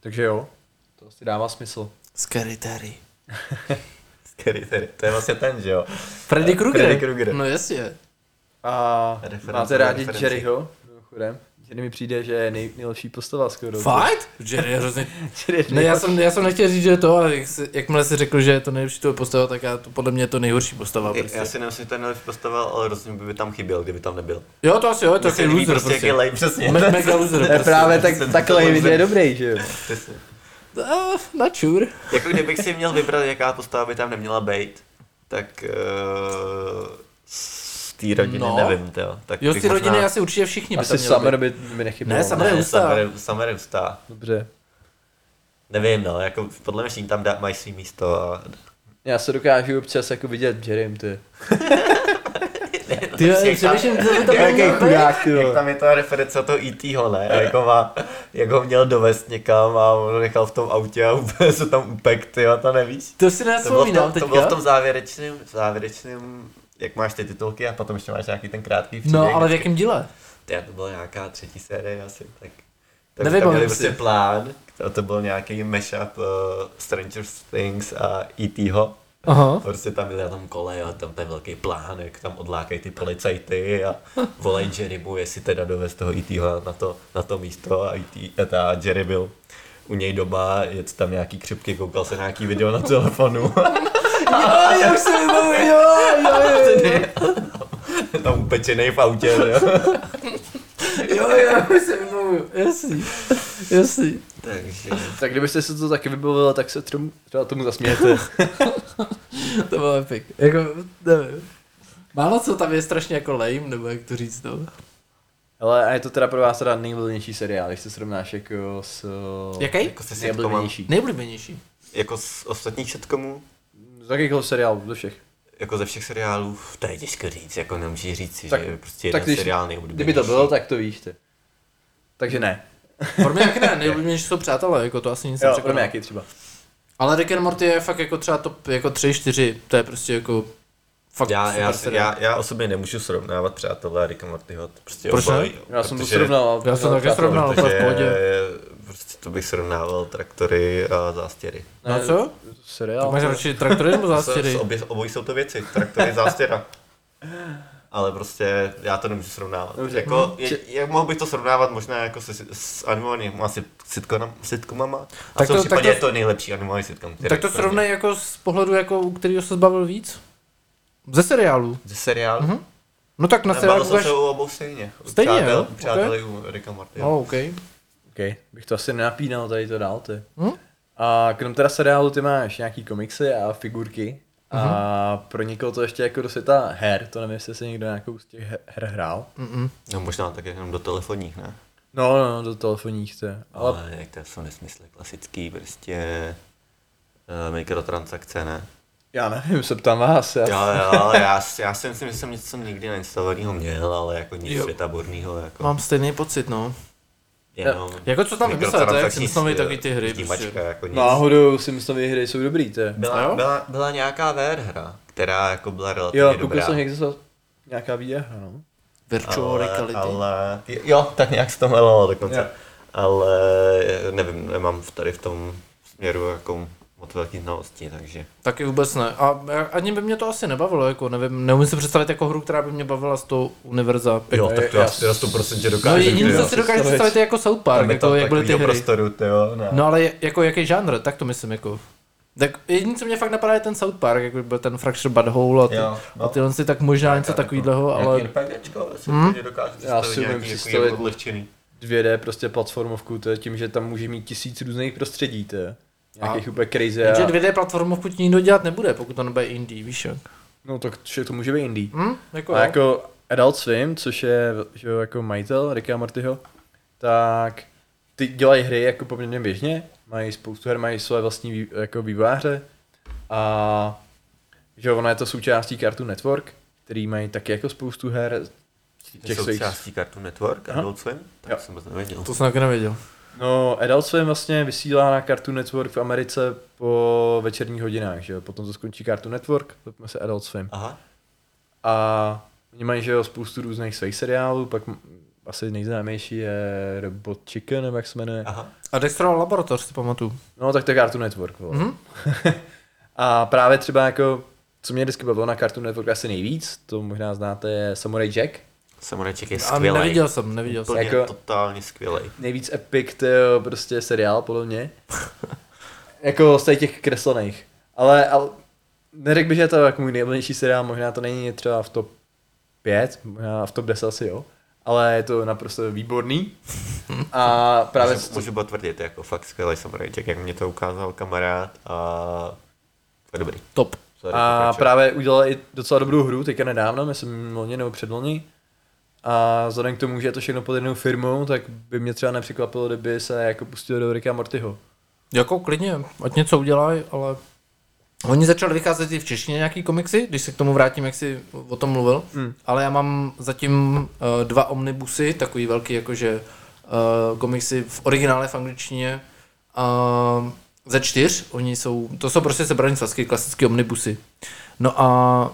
Takže jo, to asi dává smysl. Scary Terry. Scary Terry. To je vlastně ten, že jo? Freddy Krueger. Freddy Krueger. No jasně. A Reference máte rádi referenci. Jerryho? Mimochodem. Jerry mi přijde, že je nej, nejlepší postava skoro. Fakt? Jerry je hrozně... Jerry je Ne, já jsem, já jsem nechtěl říct, že je to, ale jak se, jakmile jsi řekl, že je to nejlepší tvoje postava, tak já, to podle mě je to nejhorší postava. Já- Prostě. Já si nemyslím, že to je nejlepší postava, ale rozhodně by tam chyběl, kdyby tam nebyl. Jo, to asi jo, je to takový loser prostě, prostě. je lame, přesně. Me- Mega loser To je prostě. právě tak, takhle je dobrý, že jo? Přesně. Uh, not sure. Jako kdybych si měl vybrat, jaká postava by tam neměla být, tak uh, té rodiny No. nevím, jo. Tak Jo, z bych ty možná- rodiny asi určitě všichni by Asi tam měli Summer by, by nechybělo. Ne, Summer je Ne, hustá. Summer, Summer je hustá. Dobře. Nevím, no, jako podle mě všichni tam dá, mají svý místo a Já se dokážu občas jako vidět Jerem, ty. Ty, přemýšlím, co by to Jaký chudák, ty jak tam je ta reference toho E.T.ho, ne? A jako, má, jak ho měl dovést někam a on ho nechal v tom autě a úplně se tam upek, ty to nevíš? To si nevzpomínám tom, to bylo v teďka. tom závěrečném, závěrečném, jak máš ty titulky a potom ještě máš nějaký ten krátký příběh. No, ale v jakém díle? Já to byla nějaká třetí série asi, tak. Tak Nevím, tam měli prostě plán, to, to byl nějaký mashup uh, Stranger Things a E.T.ho. Aha. Prostě tam byli na tom kole a tam ten velký plán, jak tam odlákají ty policajty a volají Jerrymu, jestli teda dovez toho E.T.ho na to, na to místo a E.T. a ta Jerry byl u něj doma, je tam nějaký křipky, koukal se nějaký video na telefonu. Jo, já už si vybavuji, jo, jo, jo, jo. tam upečený v autě, jo. Jo, já už si vybavuji, jasný, jasný. Takže Tak kdybyste se to taky vybavili, tak se třeba, třeba tomu zasmějete. To bylo epic. Jako, nevím. Málo co tam je strašně jako lame, nebo jak to říct, no. Ale a je to teda pro vás teda nejoblíbenější seriál, když se srovnáš jako s... Jaký? jako se sitcomem, Nejoblíbenější. Nejoblíbenější. jako z ostatních sitcomů, Z jakýchkoliv seriálu, ze všech. jako ze všech seriálů, to je těžko říct, jako nemůžeš říct si, Tak- že je prostě tak jeden když- seriál Kdyby to nejoblíbenější. bylo, tak to víš ty. Takže ne. Pro mě jak ne, nejoblíbenější jsou přátelé, jako to asi nic Jo, pro mě jaký třeba. Ale Rick and Morty je fakt jako třeba top jako 3, 4, to je prostě jako fakt Já, já, seriál. já, já osobně nemůžu srovnávat přátelé a Ricka Mortyho. to Prostě Proč ne? obojí, Já jsem to protože- srovnal. Já jsem také přátelé. srovnal. úplně v Protože pohodě. Prostě to bych srovnával traktory a zástěry. No co? Seriál. Tak máš radši traktory nebo zástěry? Obě, obojí jsou to věci, traktory, zástěra. Ale prostě já to nemůžu srovnávat. Dobře. Jako, je, je, mohl bych to srovnávat možná jako se, s animovanými sit, sitcom, sitcomama. A Tak v tom to- případě tak to- je to nejlepší animovaný sitcom. který Tak to pro mě- srovnej jako z pohledu, jako, u kterého se zbavil víc? Ze seriálu. Ze seriálu? Mhm. No tak na Bavil seriálu jsem budeš... se u obou stejně. Stejně, přátel, jo? u Přáteli u Ricka Morty. Oh, OK. OK, bych to asi nenapínal tady to dál ty. Hm? A krom teda seriálu ty máš nějaký komiksy a figurky. A Mhm. pro někoho to ještě jako do světa her, to nevím, jestli se někdo nějakou z těch he- her hrál. Mm-mm. No možná tak jenom do telefonních, ne? No, no, no, do telefonních to je. Ale Ale jak to jsou nesmysly klasický, prostě uh, mikrotransakce, ne? já nevím, se ptám vás. Já. Jo, jo, já, s- já si myslím, že jsem něco nikdy nainstalovaného měl, ale jako nic světaborného, jako Mám stejný pocit, no. Jenom... Jako co tam vymysleli, to je Simpsonovi taky ty hry. Prostě. jako nic. Náhodou si myslím, že hry jsou dobrý, to je. Byla, Jo? byla, byla nějaká VR hra, která jako byla relativně Jo, koukal dobrá. jsem někde za nějaká výhra, no. Virtual ale, reality. ale, jo, tak nějak se to jmenovalo dokonce. Jo. Ale nevím, nemám tady v tom směru jako moc velký znalosti, takže... Taky vůbec ne. A ani by mě to asi nebavilo, jako nevím, neumím si představit jako hru, která by mě bavila z toho univerza. Jo, tak to já- já, já 100% No dokážu. jediný, jo. co si dokážu představit. představit, je jako South Park, jako to jak byly ty hry. prostoru, ty jo, ne. No ale jako jaký žánr, tak to myslím jako. Tak jediný, co mě fakt napadá, je ten South Park, jako by byl ten Fracture Butthole a, ty, Jo, no. a tyhle si tak možná něco takového, ale RPGčko, si Hmm? dokážu Já představit si umím nějaký představit- jako odlehčený. 2D prostě platformovku, to je tím, že tam může mít tisíc různých prostředí, to je. Nějakých úplně crazy jenže a... 2D platformovku ti nikdo dělat nebude, pokud to nebude indie, víš jak. No tak že to může být indie. Hm? Jako, A jo. jako Adult Swim, což je že jo, jako majitel Ricka a Mortyho, tak ty dělají hry jako poměrně běžně, mají spoustu her, mají své vlastní vý, jako vývojáře a že jo, ona je to součástí Cartoon Network, který mají taky jako spoustu her, těch Jsou svých... částí Cartoon Network. Adult Swim? Tak Jo. jsem moc nevěděl. To jsem taky nevěděl. No, Adult Swim vlastně vysílá na Cartoon Network v Americe po večerních hodinách, že jo, potom to skončí Cartoon Network, vezme se Adult Swim. Aha. A oni mají, že jo, spoustu různých svých seriálů, pak asi nejznámější je Robot Chicken, nebo jak se jmenuje. Aha. A Dexterova laboratoř si pamatuju. No, tak to je Cartoon Network. Mhm. A právě třeba jako, co mě vždycky bavilo na Cartoon Network asi nejvíc, to možná znáte, je Samurai Jack. Samurajček je A skvělý. neviděl jsem, neviděl jsem. Jako- totálně skvělý. Nejvíc epic, to je prostě seriál, podle mě. jako z těch kreslených. Ale, ale neřekl bych, že je to jako můj nejblnější seriál, možná to není třeba v top 5, možná v top 10 asi jo. Ale je to naprosto výborný. A právě... Můžu, můžu potvrdit, jako fakt skvělý samurajček, jak mě to ukázal kamarád a to je dobrý. Top. Sorry, A právě udělal i docela dobrou hru, teďka nedávno, myslím loni nebo předloni. A vzhledem k tomu, že je to všechno pod jednou firmou, tak by mě třeba nepřekvapilo, kdyby se jako pustil do Ricka Mortyho. Jako klidně, ať něco udělají, ale Oni začali vycházet i v češtině nějaký komiksy, když se k tomu vrátím, jak jsi o tom mluvil, Hmm. ale já mám zatím uh, dva omnibusy, takový velký jakože uh, komiksy v originále v angličtině uh, ze čtyř, oni jsou, to jsou prostě sebraný svazky, klasické omnibusy. No a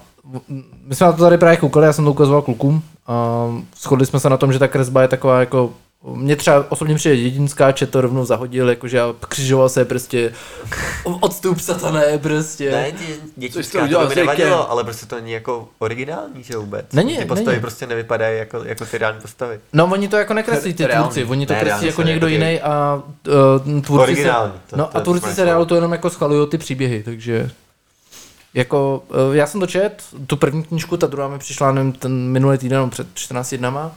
my jsme na to tady právě koukali, já jsem to ukazoval klukům a shodli jsme se na tom, že ta kresba je taková jako mně třeba osobně přijde jedinská, to rovnou zahodil, jakože a křižoval se prostě odstup satané prostě. Ne, dětinská, to to, by nevadilo, ale prostě to není jako originální, že vůbec. Není, Ty postavy není. prostě nevypadají jako, jako ty reální postavy. No oni to jako nekreslí ty Reálný. tvůrci, oni to Ne, kreslí jako se někdo jako jiný a uh, tvůrci Originální, se, to- no to a tvůrci správně seriálu slovo. to jenom jako schvalují ty příběhy, takže jako, uh, já jsem to čet, tu první knížku, ta druhá mi přišla nevím, ten minulý týden no, před 14 dnama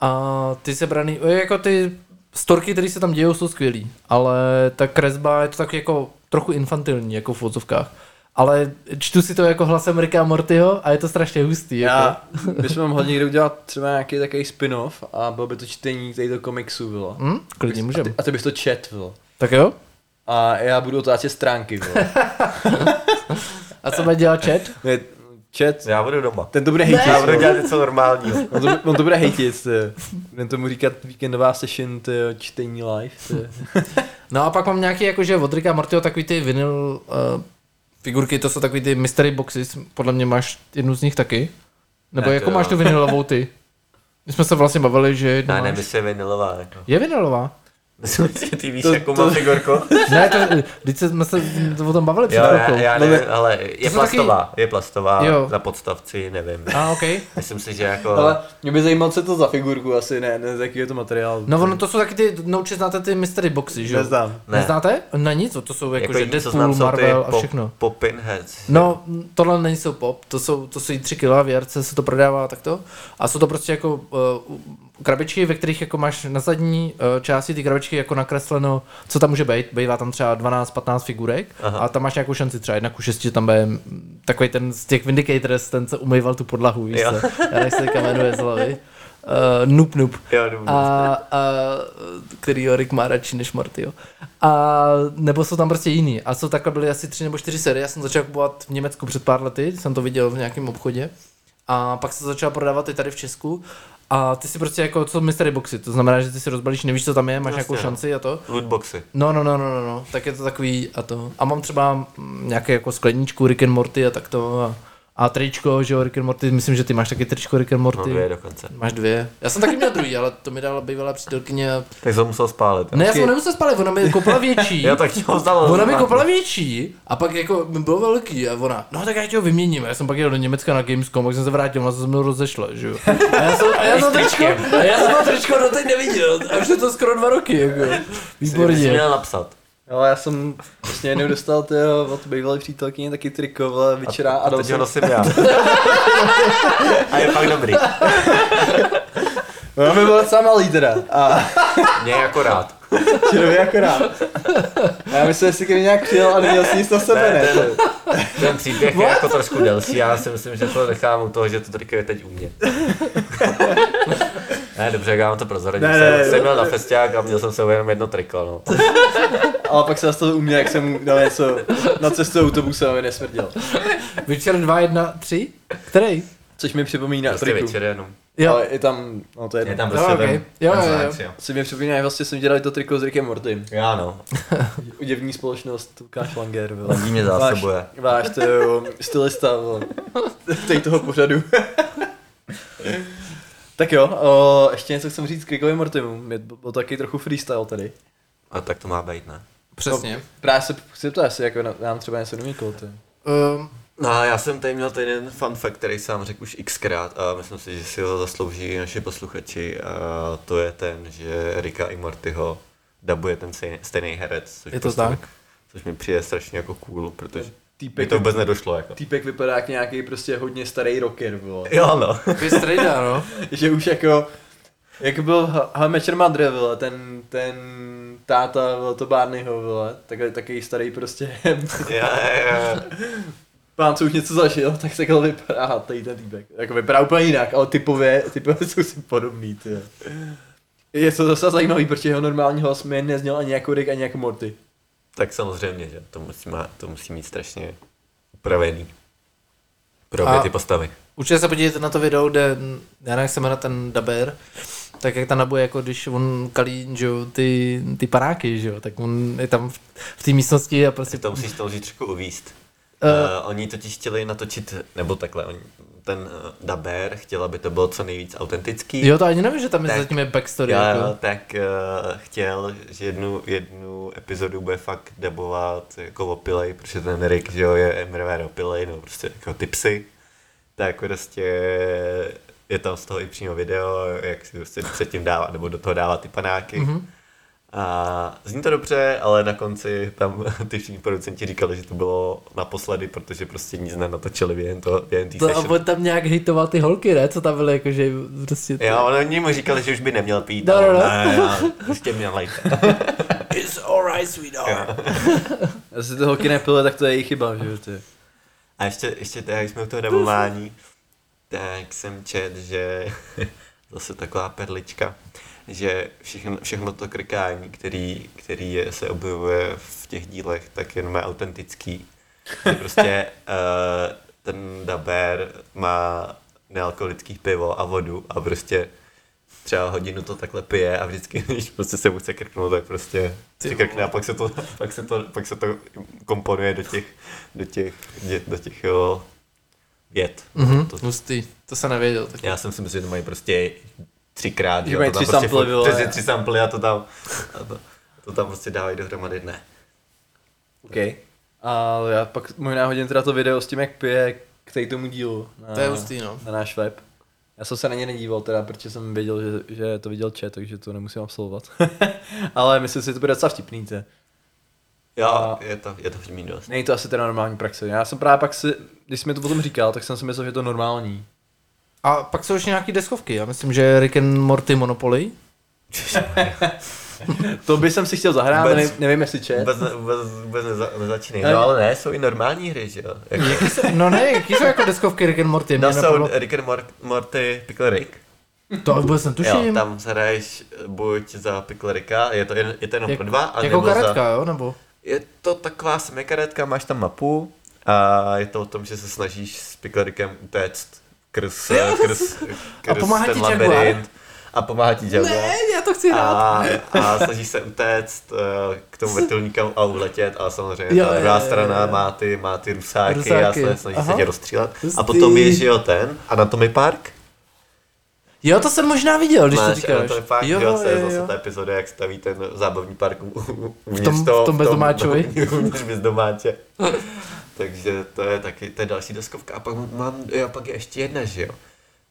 a ty sebraný, eh, jako ty storky, které se tam dějou, jsou skvělý, ale ta kresba je to tak jako trochu infantilní, jako v odzovkách. Ale čtu si to jako hlasem Ricka a Mortyho a je to strašně hustý. Jako. Já, bychom mohli někdy udělat třeba nějaký takový spin-off a bylo by to čtení tady do komiksu, bylo. Hm? Klidně A můžeme. ty, a ty bys to čet, bylo. Tak jo? A já budu otáčet stránky, bylo. A co bude dělat chat? Ne, Chat, Já budu doma. ten to bude hejtit. Já budu dělat něco normálního. On to, on to bude hejtit, ty. Budeme tomu říkat víkendová session, ty, čtení live. No a pak mám nějaký jakože od Ricka a Mortyho takový ty vinyl uh, figurky, to jsou takový ty mystery boxes, podle mě máš jednu z nich taky. Nebo Ne, jako to máš tu vinylovou ty? My jsme se vlastně bavili, že jednu Ne, ne, my se vinilová. Jako. Je vinylová? Myslím si, že ty víš, To- jakou to- mám figurku. Ne, to, když jsme se o tom bavili před Jo, já, já No, nevím, ne- ale je jsou taky- plastová, je plastová, Jo. na podstavci, nevím. A, ok. Myslím si, že jako... Ale mě by zajímalo, co je to za figurku, asi ne, ne z jakého to materiálu. No ono to jsou taky ty, no určitě znáte ty mystery boxy, že jo? Neznám. Ne. Neznáte? Na nic, to jsou jako, jako že Deadpool, znám, Marvel a pop, všechno. Popinheads. No, tohle nejsou pop, to jsou, to jsou i 3 kg, v jarce se to prodává takto. A jsou to prostě jako uh, krabičky, ve kterých jako máš na zadní uh, části ty krabičky jako nakresleno, co tam může být. Bývá tam třeba 12-15 figurek Aha. a tam máš nějakou šanci třeba jedna ku 6, že tam bude takový ten z těch Vindicators, ten, co umýval tu podlahu, víš Jo. co? Já nech se teďka jmenuje z hlavy. Uh, noob noob. Jo, dobře. A, a, který Rick má radši než Morty, jo. A nebo jsou tam prostě jiný. A jsou takhle byly asi tři nebo čtyři série. Já jsem začal kupovat v Německu před pár lety, jsem to viděl v nějakém obchodě. A pak se začal prodávat i tady v Česku. A ty si prostě jako, co mystery boxy, to znamená, že ty si rozbalíš, nevíš, co tam je, máš Jasně, nějakou no. šanci a to. Lootboxy. No, no, no, no, no, no, tak je to takový a to. A mám třeba nějaké jako skleníčku Rick and Morty a tak to. A, a tričko, že jo, Rick and Morty, myslím, že ty máš taky tričko Rick and Morty. No dvě dokonce. Máš dvě. Já jsem taky měl druhý, ale to mi dala bývalá přítelkyně. a- Tak jsem musel spálit. jo. Ne, já jsem ho nemusel spálit, ona mi koupila větší. Jo, tak ho zdalo. Ona mi koupila větší a pak jako mi bylo velký a ona, no tak já ti ho vyměním. Já jsem pak jel do Německa na Gamescom, pak jsem se vrátil, ona se se mnou rozešla, že jo. A já jsem, a já jsem tričko, a já jsem to tričko doteď neviděl. A už je to skoro dva roky, jako. Jsi Výborně. měl napsat. Ale já jsem vlastně jednou dostal tyjo, od bývalé přítelkyně taky triko, vole, večera a, A dal teď ho jsem, nosím já. A je fakt dobrý. no, mi byl docela malý teda. A Mě jako rád. čerovi akorát. A já myslím, že jsi ke mně nějak přijel a neměl jsi nic na sebe, Ne, ne? ten, ten příběh je jako trošku delší, já si myslím, že to nechám u toho, že to triko je teď u mě. Ne, dobře, já vám to prozradím. Ne, Jsem, ne, ne. jsem měl na festiák a měl jsem se jenom jedno triko, no. Ale pak se zastavil u mě, jak jsem mu dal něco na cestu autobusem, aby nesmrděl. Večer 2, 1, 3? Který? Což mi připomíná Prostě triku. večer jenom. Jo. Ale je tam, no to je Je tam Jo, prostě okej. ten, Jo, ten jo, jo. jo. Si mi připomíná, jak vlastně jsme dělali to triko s Rickem Mortym. Já no, Uděvní společnost Lukáš Langer. Landí mě zásobuje. Váš, váš to jo, stylista. Tej toho pořadu. tak jo, o, ještě něco chcem říct k Rickovi Mortimu. Je byl taky trochu freestyle tady. A tak to má být, ne? Přesně. Právě se chci ptát, jestli jako nám třeba něco domíkl, ty. Um, No a já jsem tady měl tady jeden fun fact, který jsem řekl už xkrát a myslím si, že si ho zaslouží naši posluchači a to je ten, že Rika i Mortyho dabuje ten stejný, stejný herec. Což Je to prostě- tak? Což mi přijde strašně jako cool, protože mi Týpek, to vůbec nedošlo jako. týpek vypadá jak nějaký prostě hodně starý rocker, vole. Jo no. Takový strejda, no. že už jako, jak byl Ha- How I Met Your Mother, vole, ten, ten táta, vole, to Barneyho, vole, takhle takový starý prostě, já, já. pán, co už něco zažil, tak takhle vypadá tady ten týpek. Jako vypadá úplně jinak, ale typově, typově jsou si podobný, ty. Je to zase zajímavý, protože jeho normální hlas mi nezněl ani jako Rick, ani jako Morty. Tak samozřejmě, že to musí, má, to musí mít strašně upravený. Pro obě ty postavy. Určitě se podívejte na to video, kde, já nevím, jak se jmenuje ten daber, tak jak tam nabuje, jako když on kalí, že jo, ty, ty paráky, že jo, tak on je tam v, v té místnosti a prostě... To musíš to trošku uvíst. Eh. Uh, oni totiž chtěli natočit, nebo takhle, oni, ten uh, daber chtěl, aby to bylo co nejvíc autentický. Jo, to ani nevím, že tam je Tak. zatím je backstory. Jo, jako. tak uh, chtěl, že jednu, jednu epizodu bude fakt debovat jako opilej, protože ten Rick, že jo, je Emmerver opilej, no prostě jako ty psy. Tak prostě je tam z toho i přímo video, jak si prostě předtím dává, nebo do toho dává ty panáky. Mhm. Mm-hmm. A zní to dobře, ale na konci tam ty všichni producenti říkali, že to bylo naposledy, protože prostě nic nenatočili během toho, během té To, a on tam nějak hejtoval ty holky, ne? Co tam byly, jakože prostě... Jo, oni mu říkali, že už by neměl pít. No, ale no, no. Ne, já, ještě měl. It's alright, sweetheart. Jestli ty holky nepily, tak to je jejich chyba, že jo, ty. A ještě, ještě teda, jak jsme u toho dabování, tak jsem čet, že zase taková perlička, že všechno, všechno to krkání, který, který je, se objevuje v těch dílech, tak jenom je autentický. Že prostě uh, ten daber má nealkoholický pivo a vodu a prostě třeba hodinu to takhle pije a vždycky, když prostě se mu chce krknout, tak prostě si krkne a pak se to, pak se to, pak se to komponuje do těch, do těch, do těch jo, vět. Mhm, To, hustý, to jsem nevěděl. Tak. já jsem si myslel, že to mají prostě třikrát, Že mají to tam tři prostě samply, přesně tři samply a to tam, a to, to tam prostě dávají dohromady, ne. OK. A já pak možná hodím teda to video s tím, jak pije k tomu dílu. Na, To je hustý, no. Na náš web. Já jsem se na ně nedíval teda, protože jsem věděl, že, že to viděl chat, takže to nemusím absolvovat. Ale myslím si, že to bude docela vtipný, te. Jo, A- je to, je to vtipný dost. Není to asi teda normální praxe. Já jsem právě pak si, když jsi mi to potom říkal, tak jsem si myslel, že je to normální. A pak jsou ještě nějaký deskovky, já myslím, že Rick and Morty Monopoly. To by jsem si chtěl zahrát, Vůbec- nevím, nevím jestli chat. Vůbec, vůbec, vůbec neza, nezačínej. Ne. No ale ne, jsou i normální hry, že jo. Jako, no ne, jaký jsou jako deskovky Rick and Morty? no jsou napadlo- Rick and Mor- Morty, Pickle Rick. To vůbec Jo, netuším. tam hraješ buď za Pickle Ricka, je to, jen, je to jenom Jak- pro dva, a jako nebo za, karetka, jo, nebo? Je to taková semikaretka, máš tam mapu a je to o tom, že se snažíš s Picklerickem utéct krz, krz, krz pomáhá ten ti labirint. A pomáhá ti Jaguar. já to chci A, a snažíš se utéct eh, k tomu vrtulníku a uletět a samozřejmě Jo, ta druhá jo, strana jo. má ty, má ty rusáky, Rusáky. a se snaží Aha. se tě rozstřílet. A potom je, že jo, ten Anatomy Park. Jo, to jsem možná viděl, když to Máš říkáš. Anatomy Park, jo, jo, to je jo, zase jo. ta epizoda, jak staví ten zábavní park u- u- uvnitř tom- toho- v tom bezdomáčovi. uvnitř bezdomáče. Takže to je taky, to je další deskovka. A pak mám, jo, pak je ještě jedna, že jo.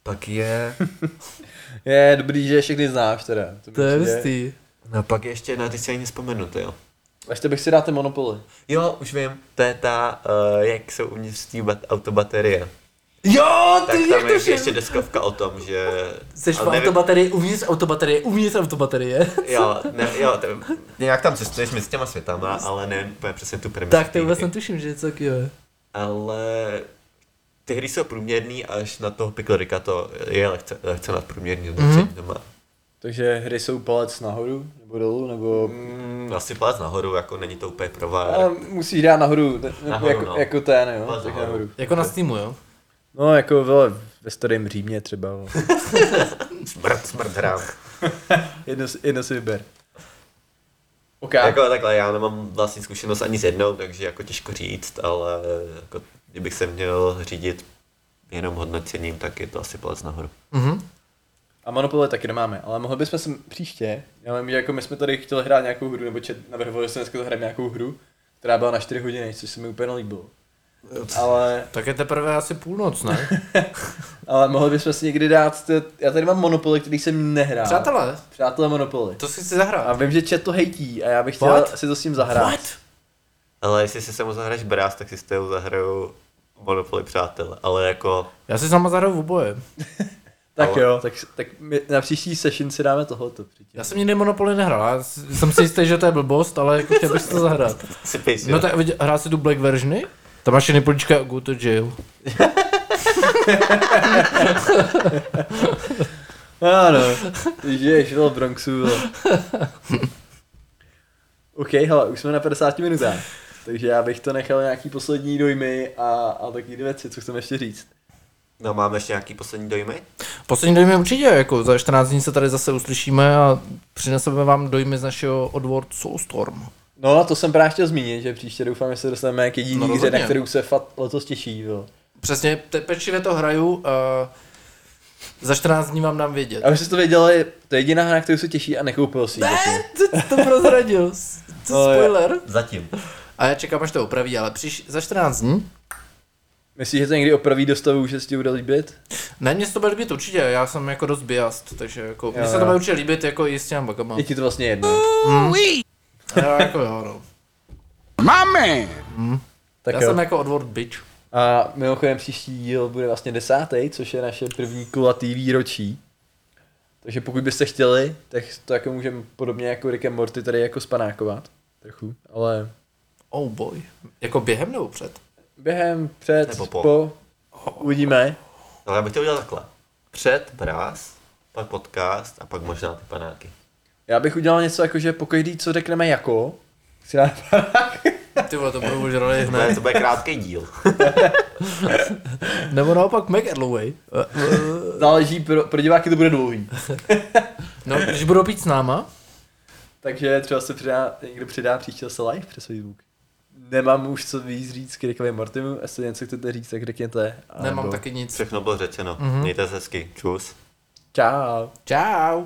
Pak je, Je dobrý, že je všechny znáš teda. To je přijde- hustý. no pak je ještě jedna, teď si ani nespomenu, to jo. Ještě bych si dát ty monopoly. Jo, už vím, to je ta, uh, jak jsou uvnitř té bat- autobaterie. Jo, Tak ty tam jak je to ještě deskovka o tom, že... Jsi v autobaterii, uvnitř autobaterie, uvnitř autobaterie. Jo, ne, jo, to, nějak tam cestuješ mezi těma světama, ale úplně přesně tu premisu. tak to vůbec hry. netuším, že je co takového. ale ty hry jsou průměrný, až na toho Pickle Ricka to je lehce, lehce nadprůměrný hodnocení Mhm. mm-hmm. doma. Takže hry jsou palec nahoru, nebo dolů, nebo... Mm, asi palec nahoru, jako není to úplně provár. Ale musíš dát nahoru, ne, Nahoru, jako, no. jako ten, jo, Palec tak nahoru. nahoru. Jako na Steamu, jo? No, jako vole, ve starém Římě třeba. Smrt, smrt hrám. jedno, si- jedno si vyber. OK. Jako takhle, já nemám vlastní zkušenost ani s jednou, takže jako těžko říct, ale jako, kdybych se měl řídit jenom hodnocením, tak je to asi palec nahoru. Mhm. A Monopoly taky nemáme, ale mohli bychom se příště, já vím, že jako my jsme tady chtěli hrát nějakou hru, nebo čet navrhovali, jsme dneska zahrát nějakou hru, která byla na 4 hodiny, což se mi úplně nelíbilo. Ale, Tak je teprve asi půlnoc, ne? ale mohli bychom si někdy dát, t- já tady mám Monopoly, který jsem nehrál. Přátelé, Přátelé Monopoly. to si chci zahrát. A vím, že chat to hejtí a já bych chtěl What? si to s tím zahrát. What? Ale jestli si se mu zahraješ brás, tak si s tebou zahraju Monopoly přátel, ale jako Já si sama zahraju v oboje. Tak Ale- jo, tak, tak my na příští session si dáme tohoto. přijď. Já jsem nikdy Monopoly nehrál, já jsem si jistý, že to je blbost, ale jako chtěl bych si to zahrát. si pejs, No tak hrál si tu Black verziony? Tomáši Nepolička, go to jail. Ano, ty žiješ v Bronxu. OK, hele, už jsme na 50 minutách. Takže já bych to nechal nějaký poslední dojmy a, a taky věci, co chceme ještě říct. No máme ještě nějaký poslední dojmy? Poslední dojmy určitě, jako za 14 dní se tady zase uslyšíme a přineseme vám dojmy z našeho Odward Soulstorm. No a to jsem právě chtěl zmínit, že příště doufám, že se dostaneme k jediný No, hře, na kterou se fakt letos těší. Jo. Přesně, te- pečlivě to hraju a za 14 dní vám dám vědět. Abyste to věděli, to je jediná hra, na kterou se těší a nekoupil si ji. Ne, to, to prozradil. To No, je. spoiler. Zatím. A já čekám, až to opraví, ale příš, za 14 dní. Myslíš, že to někdy opraví do stavu, že se ti bude líbit? Ne, mně se to bude líbit určitě, já jsem jako dost biased, takže jako, mně se to bude určitě líbit jako i s těma bugama. Je ti to vlastně jedno. Jo, jako jo, no. Tak Já jo. jsem jako Odward bitch. A mimochodem příští díl bude vlastně desátý, což je naše první kulatý výročí. Takže pokud byste chtěli, tak to jako můžeme podobně jako Rick and Morty tady jako spanákovat. Trochu, ale Oh boy. Jako během nebo před? během, před, Nebo po. po, uvidíme. Ale já bych to udělal takhle. Před mráz, pak podcast a pak možná ty panáky. Já bych udělal něco jako, že po každý, co řekneme jako, si dáme panák. Ty vole, to budou užrali To bude, hned. to bude krátký díl. Nebo naopak McAdloway. Záleží, pro, pro diváky to bude dlouhý. No, když budou pít s náma, Takže třeba se přidá, někdo přidá příště se live přes Facebook. Nemám už co víc říct k Rickovi Mortimu, jestli něco chcete říct, tak řekněte. nemám anebo- taky nic. Všechno bylo řečeno. Mějte se hezky. Čus. Čau. Čau.